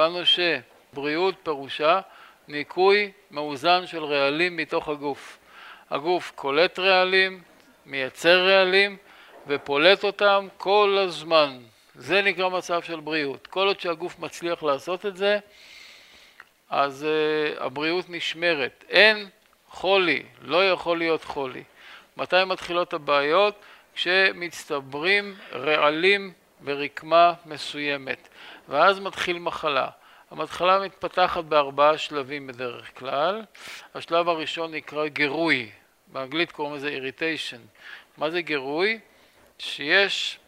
הבנו שבריאות פירושה ניקוי מאוזן של רעלים מתוך הגוף. הגוף קולט רעלים, מייצר רעלים ופולט אותם כל הזמן. זה נקרא מצב של בריאות. כל עוד שהגוף מצליח לעשות את זה, אז uh, הבריאות נשמרת. אין חולי, לא יכול להיות חולי. מתי מתחילות הבעיות? כשמצטברים רעלים ברקמה מסוימת, ואז מתחיל מחלה. המתחלה מתפתחת בארבעה שלבים בדרך כלל. השלב הראשון נקרא גירוי, באנגלית קוראים לזה irritation. מה זה גירוי? שיש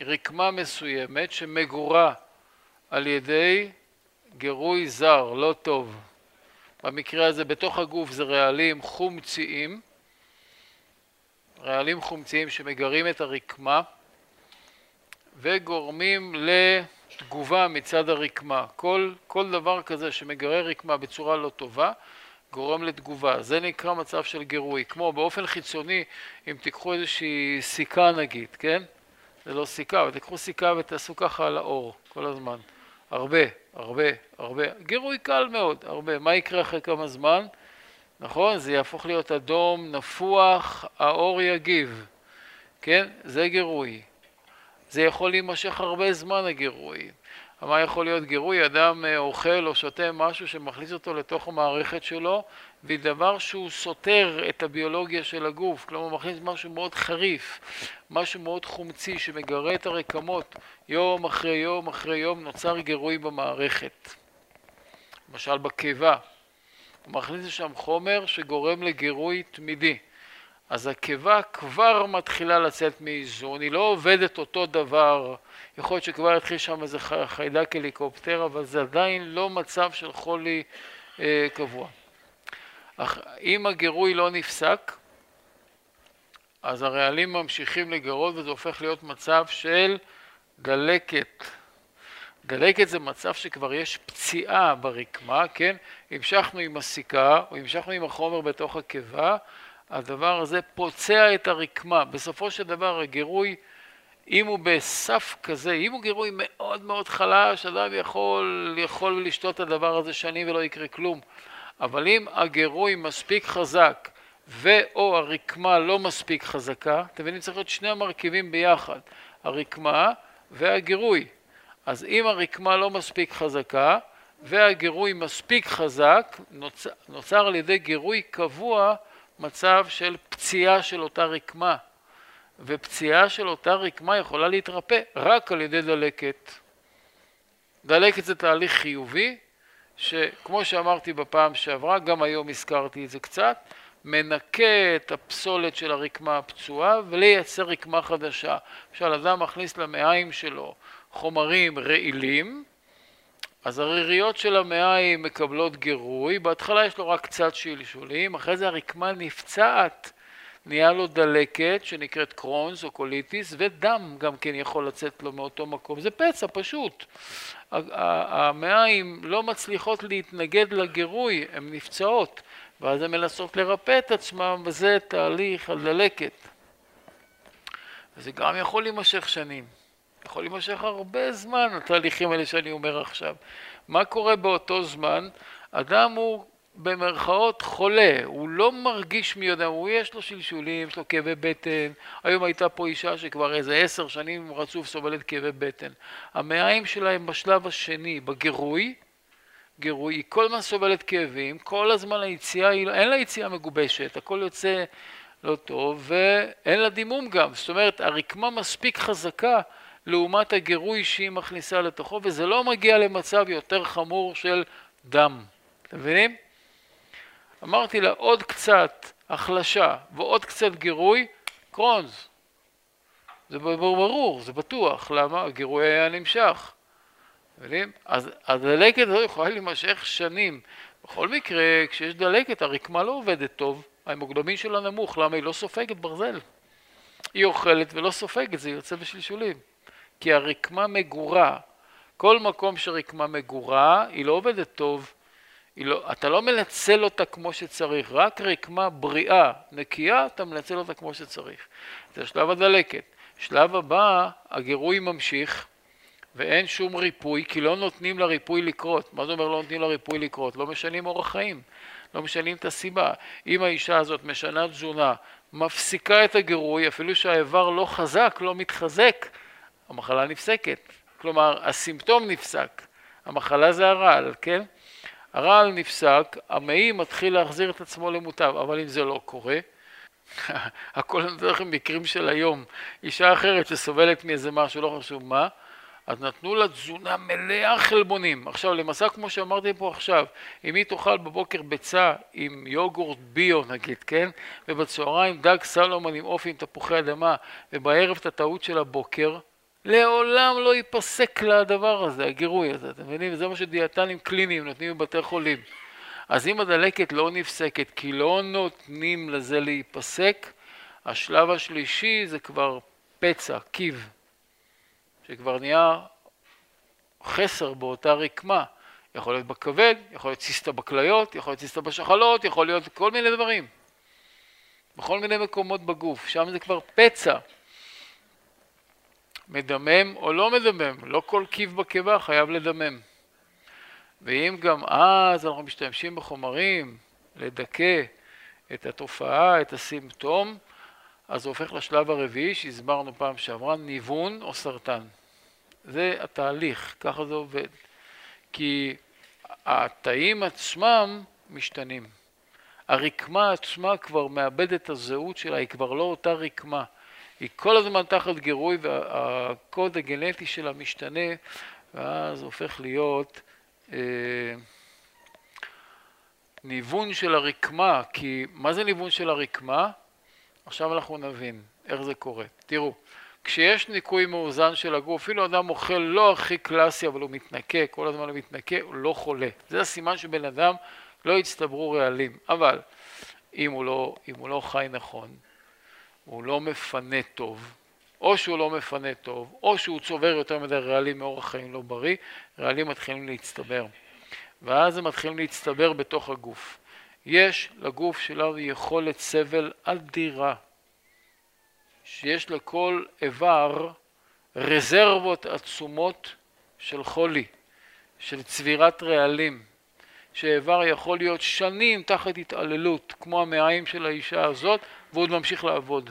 רקמה מסוימת שמגורה על ידי גירוי זר, לא טוב. במקרה הזה בתוך הגוף זה רעלים חומציים, רעלים חומציים שמגרים את הרקמה וגורמים לתגובה מצד הרקמה. כל, כל דבר כזה שמגרה רקמה בצורה לא טובה גורם לתגובה. זה נקרא מצב של גירוי. כמו באופן חיצוני, אם תיקחו איזושהי סיכה נגיד, כן? זה לא סיכה, אבל תיקחו סיכה ותעשו ככה על האור כל הזמן. הרבה, הרבה, הרבה. גירוי קל מאוד, הרבה. מה יקרה אחרי כמה זמן? נכון? זה יהפוך להיות אדום, נפוח, האור יגיב. כן? זה גירוי. זה יכול להימשך הרבה זמן הגירוי. מה יכול להיות גירוי? אדם אה, אוכל או שותה משהו שמכניס אותו לתוך המערכת שלו ודבר שהוא סותר את הביולוגיה של הגוף, כלומר מכניס משהו מאוד חריף, משהו מאוד חומצי שמגרה את הרקמות יום אחרי יום אחרי יום נוצר גירוי במערכת. למשל בקיבה, הוא מכניס לשם חומר שגורם לגירוי תמידי. אז הקיבה כבר מתחילה לצאת מאיזון, היא לא עובדת אותו דבר, יכול להיות שכבר יתחיל שם איזה חיידק הליקופטר, אבל זה עדיין לא מצב של חולי אה, קבוע. אך אם הגירוי לא נפסק, אז הרעלים ממשיכים לגרות וזה הופך להיות מצב של דלקת. דלקת זה מצב שכבר יש פציעה ברקמה, כן? המשכנו עם הסיכה או המשכנו עם החומר בתוך הקיבה, הדבר הזה פוצע את הרקמה. בסופו של דבר הגירוי, אם הוא בסף כזה, אם הוא גירוי מאוד מאוד חלש, אדם יכול לאכול ולשתות את הדבר הזה שנים ולא יקרה כלום. אבל אם הגירוי מספיק חזק ואו הרקמה לא מספיק חזקה, אתם מבינים, צריך להיות שני המרכיבים ביחד, הרקמה והגירוי. אז אם הרקמה לא מספיק חזקה והגירוי מספיק חזק, נוצר, נוצר על ידי גירוי קבוע מצב של פציעה של אותה רקמה, ופציעה של אותה רקמה יכולה להתרפא רק על ידי דלקת. דלקת זה תהליך חיובי, שכמו שאמרתי בפעם שעברה, גם היום הזכרתי את זה קצת, מנקה את הפסולת של הרקמה הפצועה ולייצר רקמה חדשה. למשל, אדם מכניס למעיים שלו חומרים רעילים, אז הריריות של המעיים מקבלות גירוי, בהתחלה יש לו רק קצת שלשולים, אחרי זה הרקמה נפצעת, נהיה לו דלקת שנקראת קרונס או קוליטיס, ודם גם כן יכול לצאת לו מאותו מקום, זה פצע פשוט. המעיים לא מצליחות להתנגד לגירוי, הן נפצעות, ואז הן מנסות לרפא את עצמם, וזה תהליך הדלקת. וזה גם יכול להימשך שנים. יכול להימשך הרבה זמן, התהליכים האלה שאני אומר עכשיו. מה קורה באותו זמן? אדם הוא במרכאות חולה, הוא לא מרגיש מי יודע, הוא יש לו שלשולים, יש לו כאבי בטן, היום הייתה פה אישה שכבר איזה עשר שנים רצוף סובלת כאבי בטן. המעיים שלה בשלב השני, בגירוי, גירוי, היא כל הזמן סובלת כאבים, כל הזמן היציאה, אין לה יציאה מגובשת, הכל יוצא לא טוב, ואין לה דימום גם, זאת אומרת הרקמה מספיק חזקה לעומת הגירוי שהיא מכניסה לתוכו, וזה לא מגיע למצב יותר חמור של דם. אתם מבינים? אמרתי לה עוד קצת החלשה ועוד קצת גירוי, קרונס. זה ברור, זה בטוח. למה? הגירוי היה נמשך. מבינים? אז הדלקת הזו יכולה להימשך שנים. בכל מקרה, כשיש דלקת, הרקמה לא עובדת טוב, ההמוגלמין שלה נמוך, למה היא לא סופגת ברזל? היא אוכלת ולא סופגת, זה יוצא בשלשולים. כי הרקמה מגורה. כל מקום שרקמה מגורה, היא לא עובדת טוב. לא, אתה לא מנצל אותה כמו שצריך, רק רקמה בריאה, נקייה, אתה מנצל אותה כמו שצריך. זה שלב הדלקת. שלב הבא, הגירוי ממשיך, ואין שום ריפוי, כי לא נותנים לריפוי לקרות. מה זה אומר לא נותנים לריפוי לקרות? לא משנים אורח חיים, לא משנים את הסיבה. אם האישה הזאת משנה תזונה, מפסיקה את הגירוי, אפילו שהאיבר לא חזק, לא מתחזק, המחלה נפסקת. כלומר, הסימפטום נפסק, המחלה זה הרעל, כן? הרעל נפסק, המעי מתחיל להחזיר את עצמו למוטב, אבל אם זה לא קורה, הכל נותן לכם מקרים של היום. אישה אחרת שסובלת מאיזה משהו, לא חשוב מה, אז נתנו לה תזונה מלאה חלבונים. עכשיו, למסע כמו שאמרתי פה עכשיו, אם היא תאכל בבוקר ביצה עם יוגורט ביו נגיד, כן? ובצהריים דג סלומון עם אופי עם תפוחי אדמה, ובערב את הטעות של הבוקר, לעולם לא ייפסק לה הדבר הזה, הגירוי הזה, אתם מבינים? זה מה שדיאטנים קליניים נותנים בבתי חולים. אז אם הדלקת לא נפסקת כי לא נותנים לזה להיפסק, השלב השלישי זה כבר פצע, קיב, שכבר נהיה חסר באותה רקמה. יכול להיות בכבד, יכול להיות ציסטה בכליות, יכול להיות ציסטה בשחלות, יכול להיות כל מיני דברים. בכל מיני מקומות בגוף, שם זה כבר פצע. מדמם או לא מדמם, לא כל קיב בקיבה חייב לדמם. ואם גם אז אנחנו משתמשים בחומרים לדכא את התופעה, את הסימפטום, אז זה הופך לשלב הרביעי שהסברנו פעם שעברה, ניוון או סרטן. זה התהליך, ככה זה עובד. כי התאים עצמם משתנים. הרקמה עצמה כבר מאבדת את הזהות שלה, היא כבר לא אותה רקמה. היא כל הזמן תחת גירוי והקוד הגנטי שלה משתנה, ואז הופך להיות אה, ניוון של הרקמה, כי מה זה ניוון של הרקמה? עכשיו אנחנו נבין איך זה קורה. תראו, כשיש ניקוי מאוזן של הגוף, אפילו אדם אוכל לא הכי קלאסי, אבל הוא מתנקה, כל הזמן הוא מתנקה, הוא לא חולה. זה הסימן שבן אדם לא הצטברו רעלים. אבל אם הוא לא, אם הוא לא חי נכון, הוא לא מפנה טוב, או שהוא לא מפנה טוב, או שהוא צובר יותר מדי רעלים מאורח חיים לא בריא, רעלים מתחילים להצטבר. ואז הם מתחילים להצטבר בתוך הגוף. יש לגוף שלנו יכולת סבל אדירה, שיש לכל איבר רזרבות עצומות של חולי, של צבירת רעלים, שאיבר יכול להיות שנים תחת התעללות, כמו המעיים של האישה הזאת, והוא עוד ממשיך לעבוד.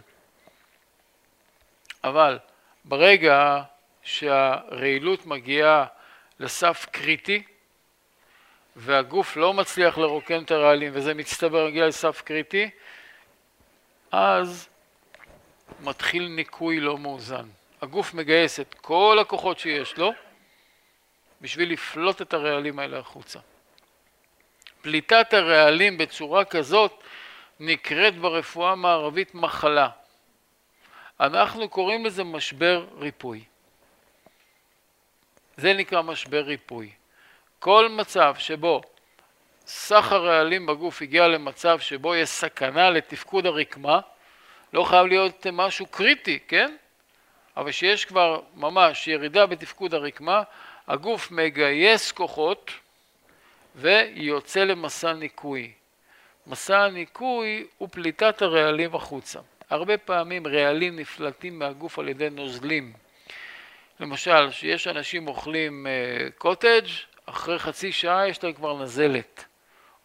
אבל ברגע שהרעילות מגיעה לסף קריטי והגוף לא מצליח לרוקן את הרעלים וזה מצטבר, מגיע לסף קריטי, אז מתחיל ניקוי לא מאוזן. הגוף מגייס את כל הכוחות שיש לו בשביל לפלוט את הרעלים האלה החוצה. פליטת הרעלים בצורה כזאת נקראת ברפואה המערבית מחלה. אנחנו קוראים לזה משבר ריפוי. זה נקרא משבר ריפוי. כל מצב שבו סך הרעלים בגוף הגיע למצב שבו יש סכנה לתפקוד הרקמה, לא חייב להיות משהו קריטי, כן? אבל שיש כבר ממש ירידה בתפקוד הרקמה, הגוף מגייס כוחות ויוצא למסע ניקוי. מסע הניקוי הוא פליטת הרעלים החוצה. הרבה פעמים רעלים נפלטים מהגוף על ידי נוזלים. למשל, שיש אנשים אוכלים קוטג', אחרי חצי שעה יש להם כבר נזלת,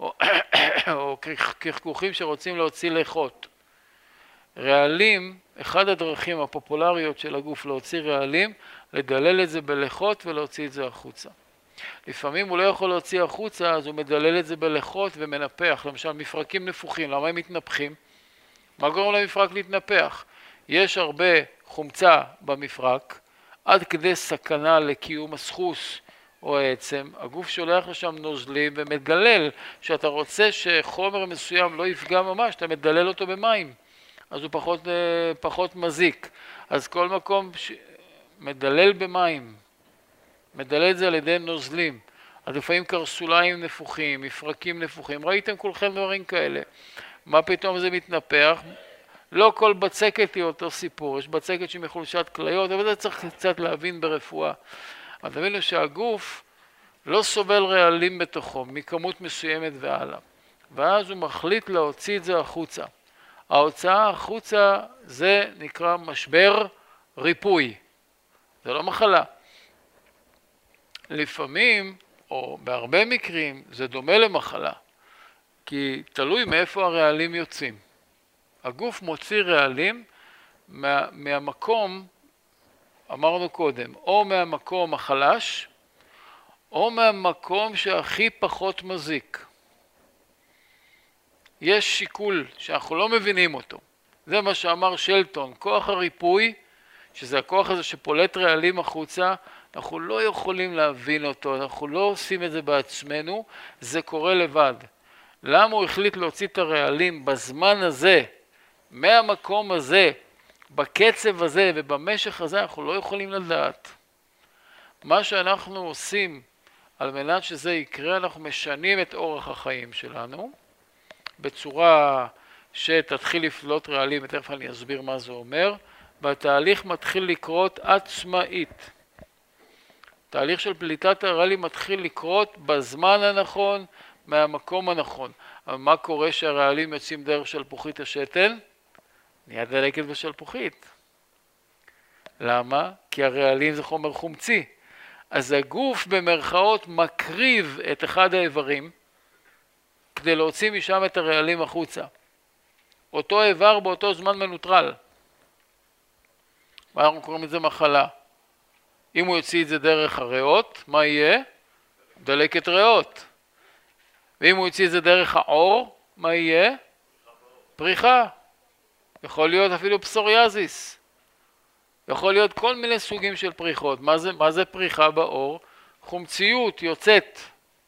או, או כחכוכים שרוצים להוציא לחות. רעלים, אחד הדרכים הפופולריות של הגוף להוציא רעלים, לדלל את זה בלחות ולהוציא את זה החוצה. לפעמים הוא לא יכול להוציא החוצה, אז הוא מדלל את זה בלחות ומנפח, למשל מפרקים נפוחים, למה הם מתנפחים? מה גורם למפרק להתנפח? יש הרבה חומצה במפרק, עד כדי סכנה לקיום הסחוס או העצם, הגוף שולח לשם נוזלים ומדלל, שאתה רוצה שחומר מסוים לא יפגע ממש, אתה מדלל אותו במים, אז הוא פחות, אה, פחות מזיק. אז כל מקום ש... מדלל במים, מדלל את זה על ידי נוזלים. אז לפעמים קרסוליים נפוחים, מפרקים נפוחים, ראיתם כולכם דברים כאלה. מה פתאום זה מתנפח? לא כל בצקת היא אותו סיפור, יש בצקת שהיא מחולשת כליות, אבל זה צריך קצת להבין ברפואה. אבל תבינו שהגוף לא סובל רעלים בתוכו מכמות מסוימת והלאה. ואז הוא מחליט להוציא את זה החוצה. ההוצאה החוצה זה נקרא משבר ריפוי, זה לא מחלה. לפעמים, או בהרבה מקרים, זה דומה למחלה, כי תלוי מאיפה הרעלים יוצאים. הגוף מוציא רעלים מה, מהמקום, אמרנו קודם, או מהמקום החלש, או מהמקום שהכי פחות מזיק. יש שיקול שאנחנו לא מבינים אותו. זה מה שאמר שלטון, כוח הריפוי, שזה הכוח הזה שפולט רעלים החוצה, אנחנו לא יכולים להבין אותו, אנחנו לא עושים את זה בעצמנו, זה קורה לבד. למה הוא החליט להוציא את הרעלים בזמן הזה, מהמקום הזה, בקצב הזה ובמשך הזה, אנחנו לא יכולים לדעת. מה שאנחנו עושים על מנת שזה יקרה, אנחנו משנים את אורח החיים שלנו בצורה שתתחיל לפלוט רעלים, ותכף אני אסביר מה זה אומר, והתהליך מתחיל לקרות עצמאית. תהליך של פליטת הרעלים מתחיל לקרות בזמן הנכון, מהמקום הנכון. אבל מה קורה שהרעלים יוצאים דרך שלפוחית השתן? נהיה דלקת בשלפוחית. למה? כי הרעלים זה חומר חומצי. אז הגוף במרכאות מקריב את אחד האיברים כדי להוציא משם את הרעלים החוצה. אותו איבר באותו זמן מנוטרל. ואנחנו קוראים לזה מחלה. אם הוא יוציא את זה דרך הריאות, מה יהיה? דלקת ריאות. ואם הוא יוציא את זה דרך העור, מה יהיה? פריחה. יכול להיות אפילו פסוריאזיס. יכול להיות כל מיני סוגים של פריחות. מה זה, מה זה פריחה בעור? חומציות יוצאת,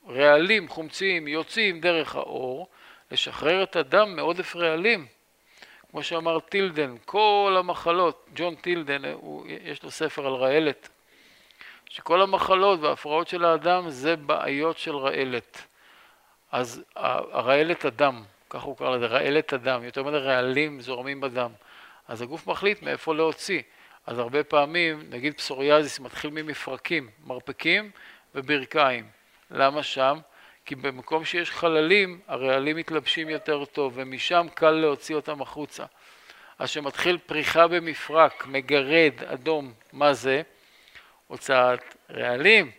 רעלים חומציים יוצאים דרך העור, לשחרר את הדם מעודף רעלים. כמו שאמר טילדן, כל המחלות, ג'ון טילדן, הוא, יש לו ספר על רעלת, שכל המחלות וההפרעות של האדם זה בעיות של רעלת. אז הרעלת הדם, ככה הוא קרא לזה, רעלת הדם, יותר מדי רעלים זורמים בדם. אז הגוף מחליט מאיפה להוציא. אז הרבה פעמים, נגיד פסוריאזיס מתחיל ממפרקים, מרפקים וברכיים. למה שם? כי במקום שיש חללים, הרעלים מתלבשים יותר טוב, ומשם קל להוציא אותם החוצה. אז כשמתחיל פריחה במפרק, מגרד, אדום, מה זה? הוצאת רעלים.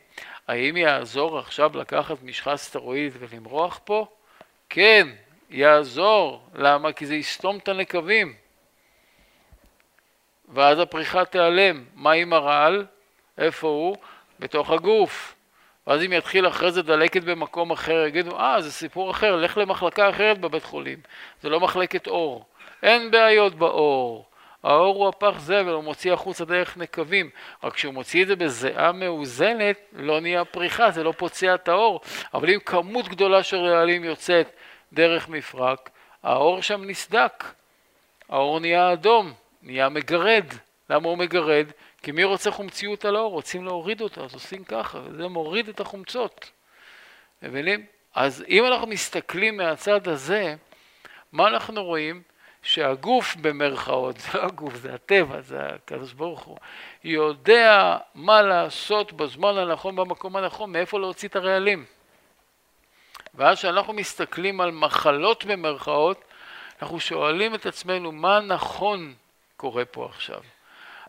האם יעזור עכשיו לקחת משחה סטרואידית ולמרוח פה? כן, יעזור. למה? כי זה יסתום את הנקבים. ואז הפריחה תיעלם. מה עם הרעל? איפה הוא? בתוך הגוף. ואז אם יתחיל אחרי זה דלקת במקום אחר, יגידו, אה, זה סיפור אחר, לך למחלקה אחרת בבית חולים. זה לא מחלקת עור. אין בעיות בעור. העור הוא הפח זבל, הוא מוציא החוצה דרך נקבים. רק כשהוא מוציא את זה בזיעה מאוזנת, לא נהיה פריחה, זה לא פוצע את העור. אבל אם כמות גדולה של רעלים יוצאת דרך מפרק, העור שם נסדק. העור נהיה אדום, נהיה מגרד. למה הוא מגרד? כי מי רוצה חומציות על העור? רוצים להוריד אותה, אז עושים ככה, וזה מוריד את החומצות. מבינים? אז אם אנחנו מסתכלים מהצד הזה, מה אנחנו רואים? שהגוף במרכאות, זה לא הגוף, זה הטבע, זה הקדוש ברוך הוא, יודע מה לעשות בזמן הנכון, במקום הנכון, מאיפה להוציא את הרעלים. ואז כשאנחנו מסתכלים על מחלות במרכאות, אנחנו שואלים את עצמנו מה נכון קורה פה עכשיו.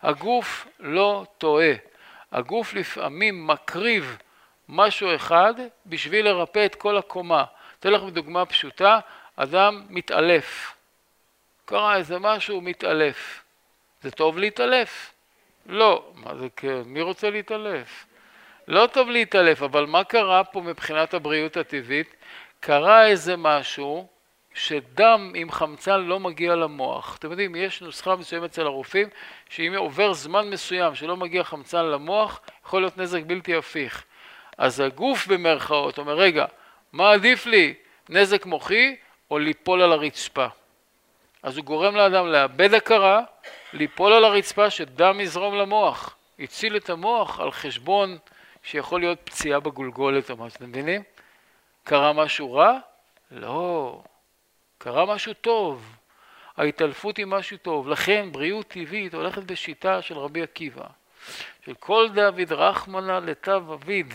הגוף לא טועה, הגוף לפעמים מקריב משהו אחד בשביל לרפא את כל הקומה. אתן לכם דוגמה פשוטה, אדם מתעלף, קרה איזה משהו, מתעלף. זה טוב להתעלף? לא. מה זה כן? מי רוצה להתעלף? לא טוב להתעלף, אבל מה קרה פה מבחינת הבריאות הטבעית? קרה איזה משהו שדם עם חמצן לא מגיע למוח. אתם יודעים, יש נוסחה מסוימת אצל הרופאים, שאם עובר זמן מסוים שלא מגיע חמצן למוח, יכול להיות נזק בלתי הפיך. אז הגוף במרכאות אומר, רגע, מה עדיף לי, נזק מוחי או ליפול על הרצפה? אז הוא גורם לאדם לאבד הכרה, ליפול על הרצפה, שדם יזרום למוח. הציל את המוח על חשבון שיכול להיות פציעה בגולגולת או משהו, אתם מבינים? קרה משהו רע? לא. קרה משהו טוב. ההתעלפות היא משהו טוב. לכן בריאות טבעית הולכת בשיטה של רבי עקיבא. של כל דוד רחמנה לתו אביד.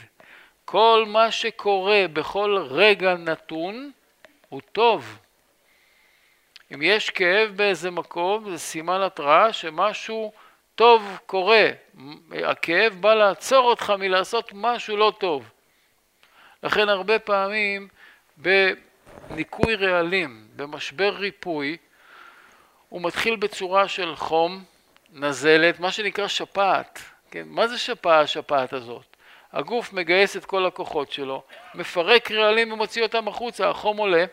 כל מה שקורה בכל רגע נתון הוא טוב. אם יש כאב באיזה מקום, זה סימן התראה שמשהו טוב קורה, הכאב בא לעצור אותך מלעשות משהו לא טוב. לכן הרבה פעמים בניקוי רעלים, במשבר ריפוי, הוא מתחיל בצורה של חום, נזלת, מה שנקרא שפעת. כן? מה זה שפעת, השפעת הזאת? הגוף מגייס את כל הכוחות שלו, מפרק רעלים ומוציא אותם החוצה, החום עולה,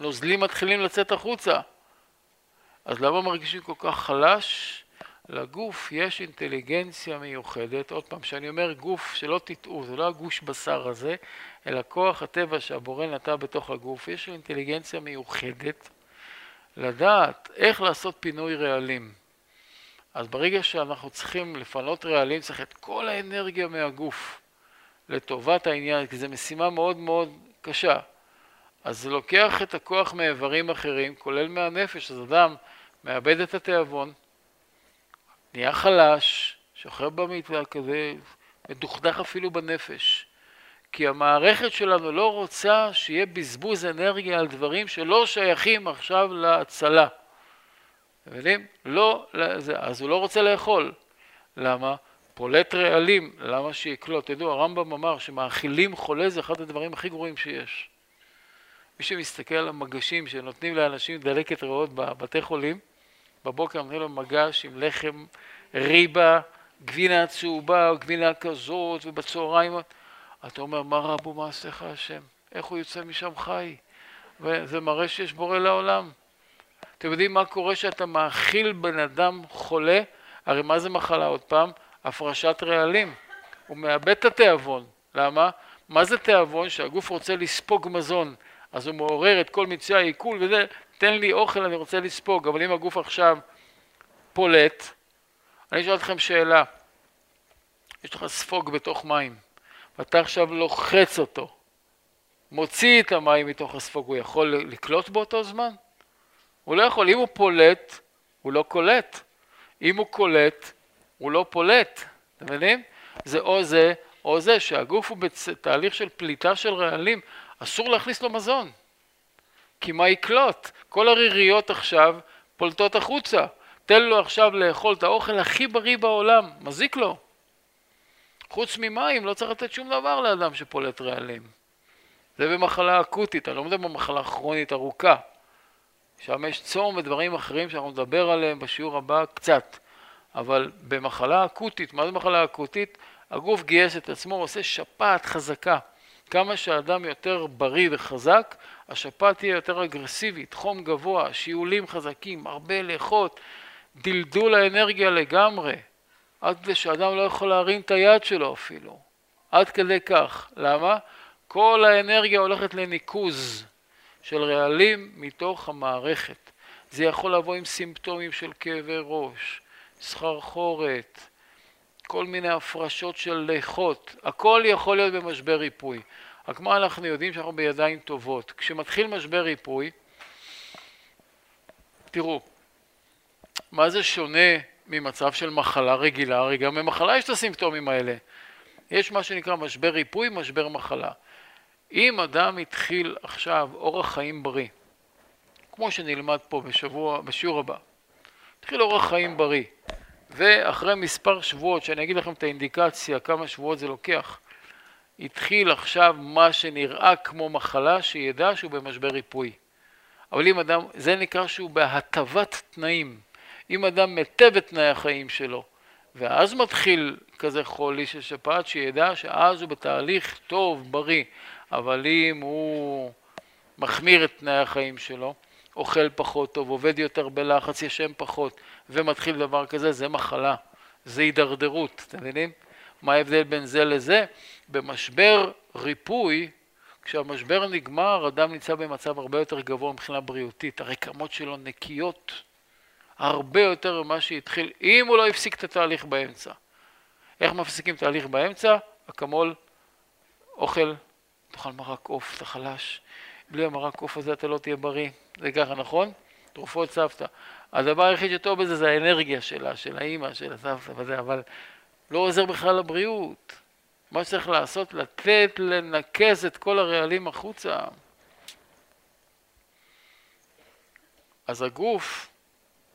נוזלים מתחילים לצאת החוצה. אז למה מרגישים כל כך חלש? לגוף יש אינטליגנציה מיוחדת, עוד פעם, כשאני אומר גוף, שלא תטעו, זה לא הגוש בשר הזה, אלא כוח הטבע שהבורא נטע בתוך הגוף, יש לו אינטליגנציה מיוחדת לדעת איך לעשות פינוי רעלים. אז ברגע שאנחנו צריכים לפנות רעלים, צריך את כל האנרגיה מהגוף לטובת העניין, כי זו משימה מאוד מאוד קשה. אז זה לוקח את הכוח מאיברים אחרים, כולל מהנפש, אז אדם מאבד את התיאבון, נהיה חלש, שוכב במיטה כזה, מדוכדך אפילו בנפש. כי המערכת שלנו לא רוצה שיהיה בזבוז אנרגיה על דברים שלא שייכים עכשיו להצלה. אתם מבינים? לא, אז הוא לא רוצה לאכול. למה? פולט רעלים, למה שיקלוט? תדעו, הרמב"ם אמר שמאכילים חולה זה אחד הדברים הכי גרועים שיש. מי שמסתכל על המגשים שנותנים לאנשים דלקת ריאות בבתי חולים, בבוקר נותנים לו מגש עם לחם ריבה, גבינה צהובה, גבינה כזאת, ובצהריים... אתה אומר, מה רבו מעשיך השם? איך הוא יוצא משם חי? וזה מראה שיש בורא לעולם. אתם יודעים מה קורה כשאתה מאכיל בן אדם חולה? הרי מה זה מחלה עוד פעם? הפרשת רעלים. הוא מאבד את התיאבון. למה? מה זה תיאבון? שהגוף רוצה לספוג מזון. אז הוא מעורר את כל מיצי העיכול וזה, תן לי אוכל, אני רוצה לספוג. אבל אם הגוף עכשיו פולט, אני אשאל אתכם שאלה. יש לך ספוג בתוך מים, ואתה עכשיו לוחץ אותו, מוציא את המים מתוך הספוג, הוא יכול לקלוט באותו זמן? הוא לא יכול. אם הוא פולט, הוא לא קולט. אם הוא קולט, הוא לא פולט. אתם מבינים? זה או זה או זה, שהגוף הוא בתהליך של פליטה של רעלים, אסור להכניס לו מזון. כי מה יקלוט? כל הריריות עכשיו פולטות החוצה. תן לו עכשיו לאכול את האוכל הכי בריא בעולם, מזיק לו. חוץ ממים לא צריך לתת שום דבר לאדם שפולט רעלים. זה במחלה אקוטית, אני לא מדבר במחלה כרונית ארוכה. שם יש צום ודברים אחרים שאנחנו נדבר עליהם בשיעור הבא קצת. אבל במחלה אקוטית, מה זה מחלה אקוטית? הגוף גייס את עצמו, עושה שפעת חזקה. כמה שהאדם יותר בריא וחזק, השפעת תהיה יותר אגרסיבית, חום גבוה, שיעולים חזקים, הרבה לאכות, דלדול האנרגיה לגמרי, עד כדי שאדם לא יכול להרים את היד שלו אפילו, עד כדי כך. למה? כל האנרגיה הולכת לניקוז של רעלים מתוך המערכת. זה יכול לבוא עם סימפטומים של כאבי ראש, סחרחורת, כל מיני הפרשות של ליכות, הכל יכול להיות במשבר ריפוי. רק מה אנחנו יודעים שאנחנו בידיים טובות. כשמתחיל משבר ריפוי, תראו, מה זה שונה ממצב של מחלה רגילה? הרי גם במחלה יש את הסימפטומים האלה. יש מה שנקרא משבר ריפוי, משבר מחלה. אם אדם התחיל עכשיו אורח חיים בריא, כמו שנלמד פה בשבוע, בשיעור הבא, התחיל אורח חיים בריא, ואחרי מספר שבועות, שאני אגיד לכם את האינדיקציה, כמה שבועות זה לוקח, התחיל עכשיו מה שנראה כמו מחלה, שידע שהוא במשבר ריפוי. אבל אם אדם, זה נקרא שהוא בהטבת תנאים. אם אדם מטה בתנאי החיים שלו, ואז מתחיל כזה חולי של שפעת, שידע שאז הוא בתהליך טוב, בריא, אבל אם הוא מחמיר את תנאי החיים שלו, אוכל פחות טוב, עובד יותר בלחץ, ישן פחות, ומתחיל דבר כזה, זה מחלה, זה הידרדרות, אתם מבינים? מה ההבדל בין זה לזה? במשבר ריפוי, כשהמשבר נגמר, אדם נמצא במצב הרבה יותר גבוה מבחינה בריאותית, הרקמות שלו נקיות הרבה יותר ממה שהתחיל, אם הוא לא הפסיק את התהליך באמצע. איך מפסיקים תהליך באמצע? אקמול, אוכל, תאכל מרק עוף, אתה חלש. בלי המרק עוף הזה אתה לא תהיה בריא. זה ככה, נכון? תרופות סבתא. הדבר היחיד שטוב בזה זה האנרגיה שלה, של האימא, של הסבתא וזה, אבל לא עוזר בכלל לבריאות. מה שצריך לעשות, לתת, לנקז את כל הרעלים החוצה. אז הגוף,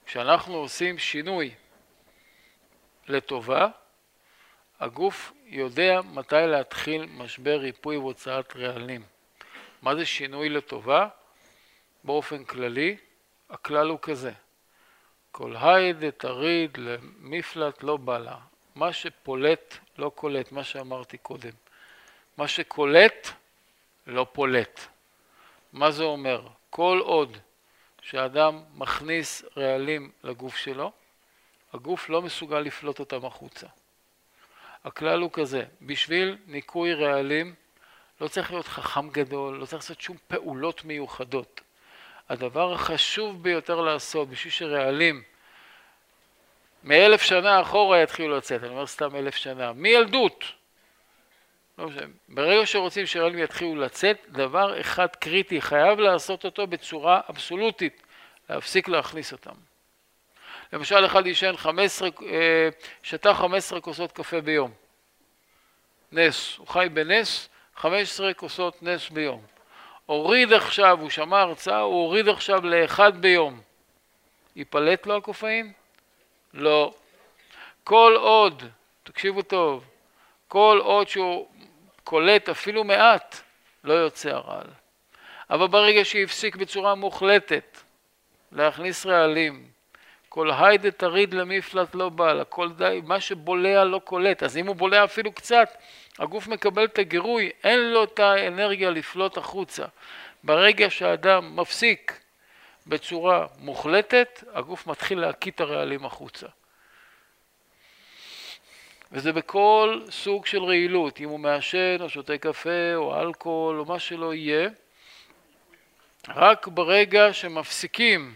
כשאנחנו עושים שינוי לטובה, הגוף יודע מתי להתחיל משבר ריפוי והוצאת רעלים. מה זה שינוי לטובה? באופן כללי, הכלל הוא כזה: כל הייד תריד למפלט לא בא לה. מה שפולט לא קולט, מה שאמרתי קודם. מה שקולט לא פולט. מה זה אומר? כל עוד שאדם מכניס רעלים לגוף שלו, הגוף לא מסוגל לפלוט אותם החוצה. הכלל הוא כזה, בשביל ניקוי רעלים לא צריך להיות חכם גדול, לא צריך לעשות שום פעולות מיוחדות. הדבר החשוב ביותר לעשות בשביל שרעלים מאלף שנה אחורה יתחילו לצאת, אני אומר סתם אלף שנה, מילדות. לא משנה. ברגע שרוצים שרעלים יתחילו לצאת, דבר אחד קריטי, חייב לעשות אותו בצורה אבסולוטית, להפסיק להכניס אותם. למשל אחד עישן 15, אה, שתה 15 כוסות קפה ביום. נס, הוא חי בנס, 15 כוסות נס ביום. הוריד עכשיו, הוא שמע הרצאה, הוא הוריד עכשיו לאחד ביום. ייפלט לו הקופאין? לא. כל עוד, תקשיבו טוב, כל עוד שהוא קולט אפילו מעט, לא יוצא הרעל. אבל ברגע שהפסיק בצורה מוחלטת להכניס רעלים, כל היידה תריד למפלט לא בא לה, כל די, מה שבולע לא קולט, אז אם הוא בולע אפילו קצת, הגוף מקבל את הגירוי, אין לו את האנרגיה לפלוט החוצה. ברגע שהאדם מפסיק בצורה מוחלטת, הגוף מתחיל להקיא את הרעלים החוצה. וזה בכל סוג של רעילות, אם הוא מעשן או שותה קפה או אלכוהול או מה שלא יהיה, רק ברגע שמפסיקים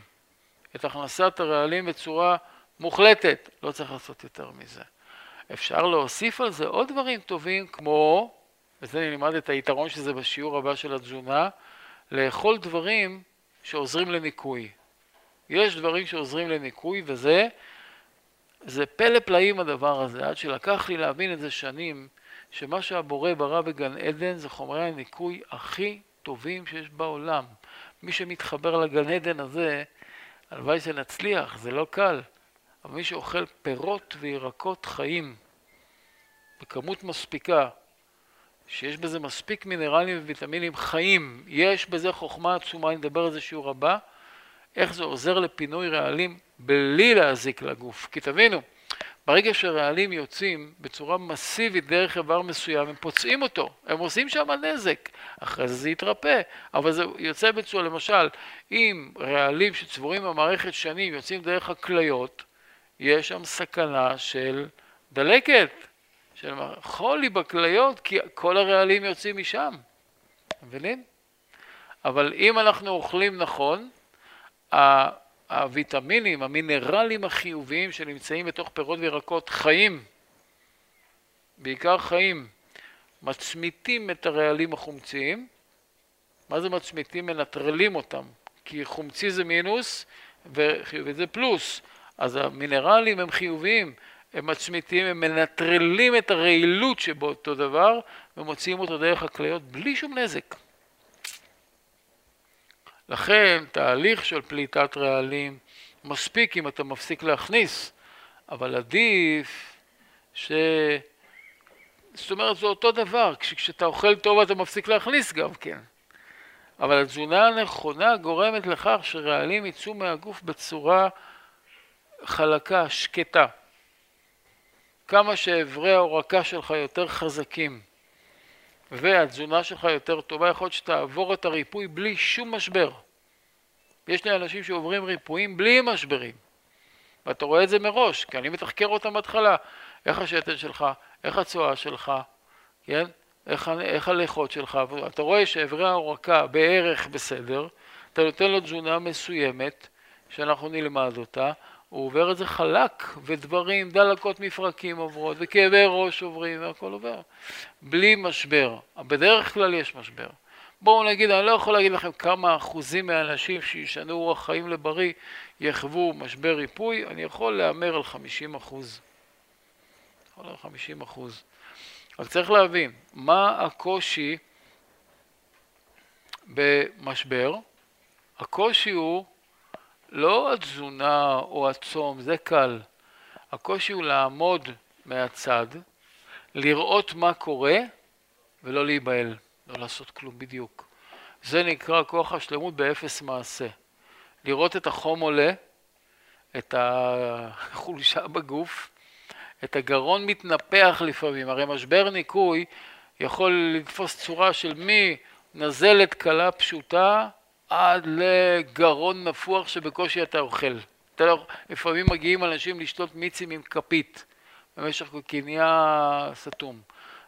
את הכנסת הרעלים בצורה מוחלטת, לא צריך לעשות יותר מזה. אפשר להוסיף על זה עוד דברים טובים כמו, וזה נלמד את היתרון שזה בשיעור הבא של התזונה, לאכול דברים שעוזרים לניקוי. יש דברים שעוזרים לניקוי וזה, זה פלא פלאים הדבר הזה, עד שלקח לי להבין את זה שנים, שמה שהבורא ברא בגן עדן זה חומרי הניקוי הכי טובים שיש בעולם. מי שמתחבר לגן עדן הזה, הלוואי שנצליח, זה לא קל. אבל מי שאוכל פירות וירקות חיים בכמות מספיקה, שיש בזה מספיק מינרלים וויטמינים חיים, יש בזה חוכמה עצומה, אני אדבר על זה שיעור הבא, איך זה עוזר לפינוי רעלים בלי להזיק לגוף. כי תבינו, ברגע שרעלים יוצאים בצורה מסיבית דרך איבר מסוים, הם פוצעים אותו, הם עושים שם נזק, אחרי זה זה יתרפא, אבל זה יוצא בצורה, למשל, אם רעלים שצבורים במערכת שנים יוצאים דרך הכליות, יש שם סכנה של דלקת, של חולי בכליות, כי כל הרעלים יוצאים משם, מבינים? אבל אם אנחנו אוכלים נכון, הוויטמינים, המינרלים החיוביים שנמצאים בתוך פירות וירקות חיים, בעיקר חיים, מצמיתים את הרעלים החומציים. מה זה מצמיתים? מנטרלים אותם, כי חומצי זה מינוס וחיובי זה פלוס. אז המינרלים הם חיוביים, הם מצמיתים, הם מנטרלים את הרעילות שבאותו דבר ומוציאים אותו דרך הכליות בלי שום נזק. לכן תהליך של פליטת רעלים מספיק אם אתה מפסיק להכניס, אבל עדיף ש... זאת אומרת זה אותו דבר, כשאתה אוכל טוב אתה מפסיק להכניס גם כן. אבל התזונה הנכונה גורמת לכך שרעלים יצאו מהגוף בצורה חלקה, שקטה. כמה שאיברי ההורקה שלך יותר חזקים והתזונה שלך יותר טובה, יכול להיות שתעבור את הריפוי בלי שום משבר. יש לי אנשים שעוברים ריפויים בלי משברים, ואתה רואה את זה מראש, כי אני מתחקר אותם בהתחלה, איך השתן שלך, איך הצואה שלך, כן? איך, איך הליכות שלך, אתה רואה שאיברי ההורקה בערך בסדר, אתה נותן לו תזונה מסוימת, שאנחנו נלמד אותה, הוא עובר את זה חלק, ודברים, דלקות מפרקים עוברות, וכאבי ראש עוברים, והכל עובר. בלי משבר. בדרך כלל יש משבר. בואו נגיד, אני לא יכול להגיד לכם כמה אחוזים מהאנשים שישנו אורח חיים לבריא יחוו משבר ריפוי, אני יכול להמר על 50 אחוז. יכול על 50 אחוז. אבל צריך להבין, מה הקושי במשבר? הקושי הוא לא התזונה או הצום, זה קל. הקושי הוא לעמוד מהצד, לראות מה קורה ולא להיבהל, לא לעשות כלום בדיוק. זה נקרא כוח השלמות באפס מעשה. לראות את החום עולה, את החולשה בגוף, את הגרון מתנפח לפעמים, הרי משבר ניקוי יכול לתפוס צורה של מנזלת קלה פשוטה עד לגרון נפוח שבקושי אתה אוכל. אתה לא, לפעמים מגיעים אנשים לשתות מיצים עם כפית במשך כי נהיה סתום.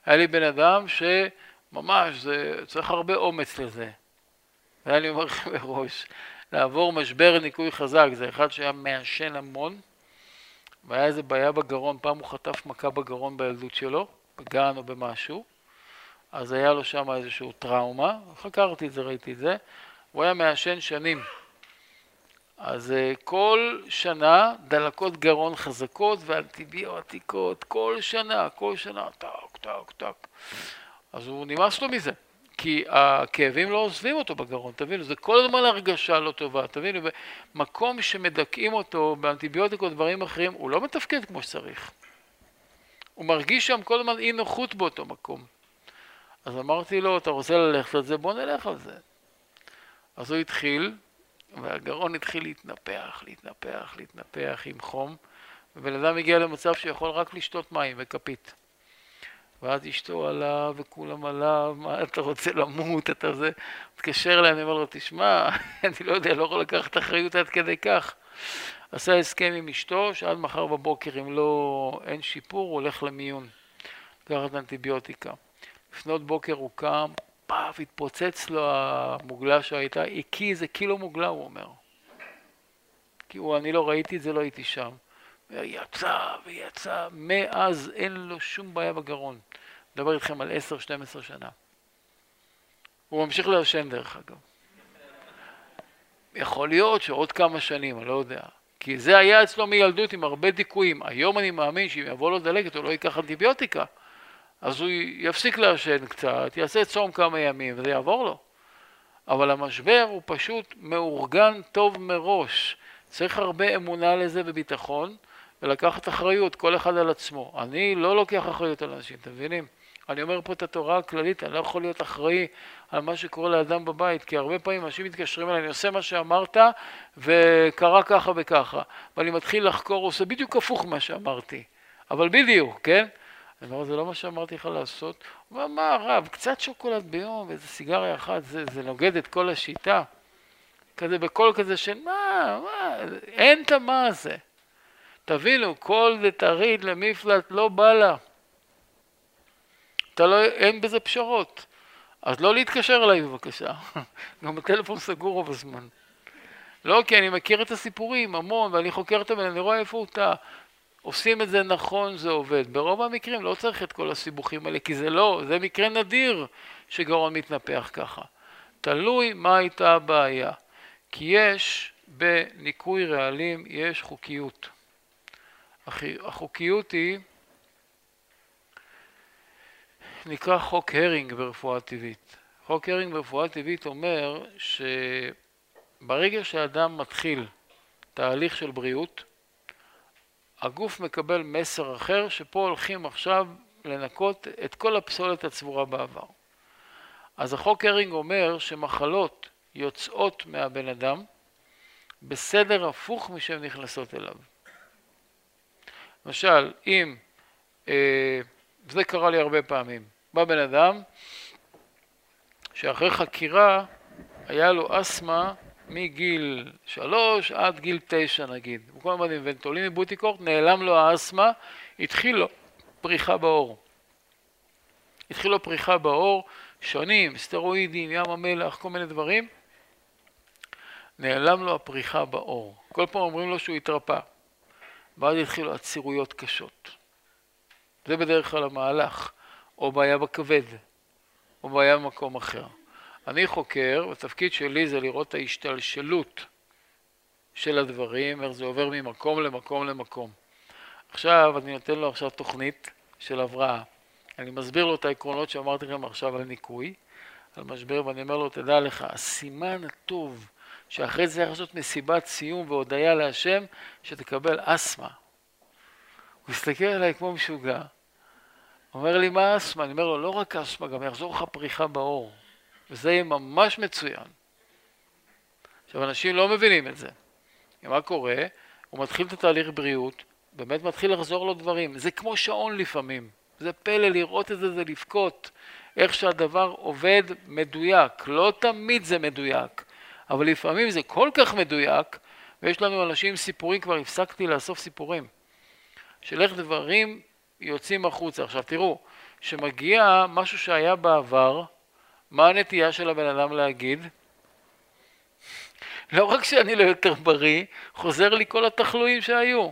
היה לי בן אדם שממש, זה, צריך הרבה אומץ לזה. והיה לי אומר לכם מראש, לעבור משבר ניקוי חזק, זה אחד שהיה מעשן המון, והיה איזה בעיה בגרון, פעם הוא חטף מכה בגרון בילדות שלו, בגן או במשהו, אז היה לו שם איזושהי טראומה, חקרתי את זה, ראיתי את זה, הוא היה מעשן שנים. אז אה, כל שנה דלקות גרון חזקות ואנטיביוטיקות, כל שנה, כל שנה, טק, טק, טק. אז הוא נמאס לו מזה. כי הכאבים לא עוזבים אותו בגרון, תבינו, זה כל הזמן הרגשה לא טובה, תבינו, במקום שמדכאים אותו באנטיביוטיקות ודברים אחרים, הוא לא מתפקד כמו שצריך. הוא מרגיש שם כל הזמן אי נוחות באותו מקום. אז אמרתי לו, אתה רוצה ללכת על זה? בוא נלך על זה. אז הוא התחיל, והגרון התחיל להתנפח, להתנפח, להתנפח עם חום, ובן אדם הגיע למצב שיכול רק לשתות מים וכפית. ואז אשתו עליו, וכולם עליו, מה אתה רוצה למות, אתה זה... מתקשר אליי, אני אומר לו, תשמע, אני לא יודע, לא יכול לקחת אחריות עד כדי כך. עשה הסכם עם אשתו, שעד מחר בבוקר, אם לא, אין שיפור, הוא הולך למיון. לקחת אנטיביוטיקה. לפנות בוקר הוא קם, פאף, התפוצץ לו המוגלה שהייתה, הקיא איזה קילו מוגלה, הוא אומר. כי הוא, אני לא ראיתי את זה, לא הייתי שם. ויצא ויצא, מאז אין לו שום בעיה בגרון. מדבר איתכם על 10-12 שנה. הוא ממשיך לעשן דרך אגב. יכול להיות שעוד כמה שנים, אני לא יודע. כי זה היה אצלו מילדות עם הרבה דיכויים. היום אני מאמין שאם יבוא לו דלקת הוא לא ייקח אנטיביוטיקה. אז הוא יפסיק לעשן קצת, יעשה צום כמה ימים וזה יעבור לו. אבל המשבר הוא פשוט מאורגן טוב מראש. צריך הרבה אמונה לזה וביטחון, ולקחת אחריות, כל אחד על עצמו. אני לא לוקח אחריות על אנשים, אתם מבינים? אני אומר פה את התורה הכללית, אני לא יכול להיות אחראי על מה שקורה לאדם בבית, כי הרבה פעמים אנשים מתקשרים אליי, אני עושה מה שאמרת, וקרה ככה וככה. ואני מתחיל לחקור, עושה בדיוק הפוך ממה שאמרתי. אבל בדיוק, כן? אני אומר, זה לא מה שאמרתי לך לעשות. הוא אומר, מה הרב, קצת שוקולד ביום, ואיזה סיגריה אחת, זה, זה נוגד את כל השיטה. כזה בקול כזה של מה, מה, אין את המה הזה. תבינו, זה תריד למפלט לא בא לה. אתה לא, אין בזה פשרות. אז לא להתקשר אליי בבקשה. גם הטלפון סגור רוב הזמן. לא, כי אני מכיר את הסיפורים המון, ואני חוקר את הבן, אני רואה איפה הוא טעה. עושים את זה נכון, זה עובד. ברוב המקרים לא צריך את כל הסיבוכים האלה, כי זה לא, זה מקרה נדיר שגרון מתנפח ככה. תלוי מה הייתה הבעיה. כי יש בניקוי רעלים, יש חוקיות. החוקיות היא, נקרא חוק הרינג ברפואה טבעית. חוק הרינג ברפואה טבעית אומר שברגע שאדם מתחיל תהליך של בריאות, הגוף מקבל מסר אחר, שפה הולכים עכשיו לנקות את כל הפסולת הצבורה בעבר. אז החוק הרינג אומר שמחלות יוצאות מהבן אדם בסדר הפוך משהן נכנסות אליו. למשל, אם, אה, זה קרה לי הרבה פעמים, בא בן אדם שאחרי חקירה היה לו אסתמה מגיל שלוש עד גיל תשע נגיד, הוא כל הזמן עם ונטוליני בוטיקורט, נעלם לו האסתמה, התחיל לו פריחה בעור. התחיל לו פריחה בעור, שונים, סטרואידים, ים המלח, כל מיני דברים. נעלם לו הפריחה בעור. כל פעם אומרים לו שהוא התרפא. ואז התחילו עצירויות קשות. זה בדרך כלל המהלך, או בעיה בכבד, או בעיה במקום אחר. אני חוקר, והתפקיד שלי זה לראות את ההשתלשלות של הדברים, איך זה עובר ממקום למקום למקום. עכשיו, אני נותן לו עכשיו תוכנית של הבראה. אני מסביר לו את העקרונות שאמרתי לכם עכשיו על ניקוי, על משבר, ואני אומר לו, תדע לך, הסימן הטוב שאחרי זה צריך לעשות מסיבת סיום והודיה להשם, שתקבל אסתמה. מסתכל עליי כמו משוגע, אומר לי, מה אסתמה? אני אומר לו, לא רק אסתמה, גם יחזור לך פריחה בעור. וזה יהיה ממש מצוין. עכשיו, אנשים לא מבינים את זה. מה קורה? הוא מתחיל את התהליך בריאות, באמת מתחיל לחזור לו דברים. זה כמו שעון לפעמים. זה פלא לראות את זה, זה לבכות. איך שהדבר עובד מדויק. לא תמיד זה מדויק, אבל לפעמים זה כל כך מדויק, ויש לנו אנשים עם סיפורים, כבר הפסקתי לאסוף סיפורים, של איך דברים יוצאים החוצה. עכשיו תראו, שמגיע משהו שהיה בעבר, מה הנטייה של הבן אדם להגיד? לא רק שאני לא יותר בריא, חוזר לי כל התחלואים שהיו.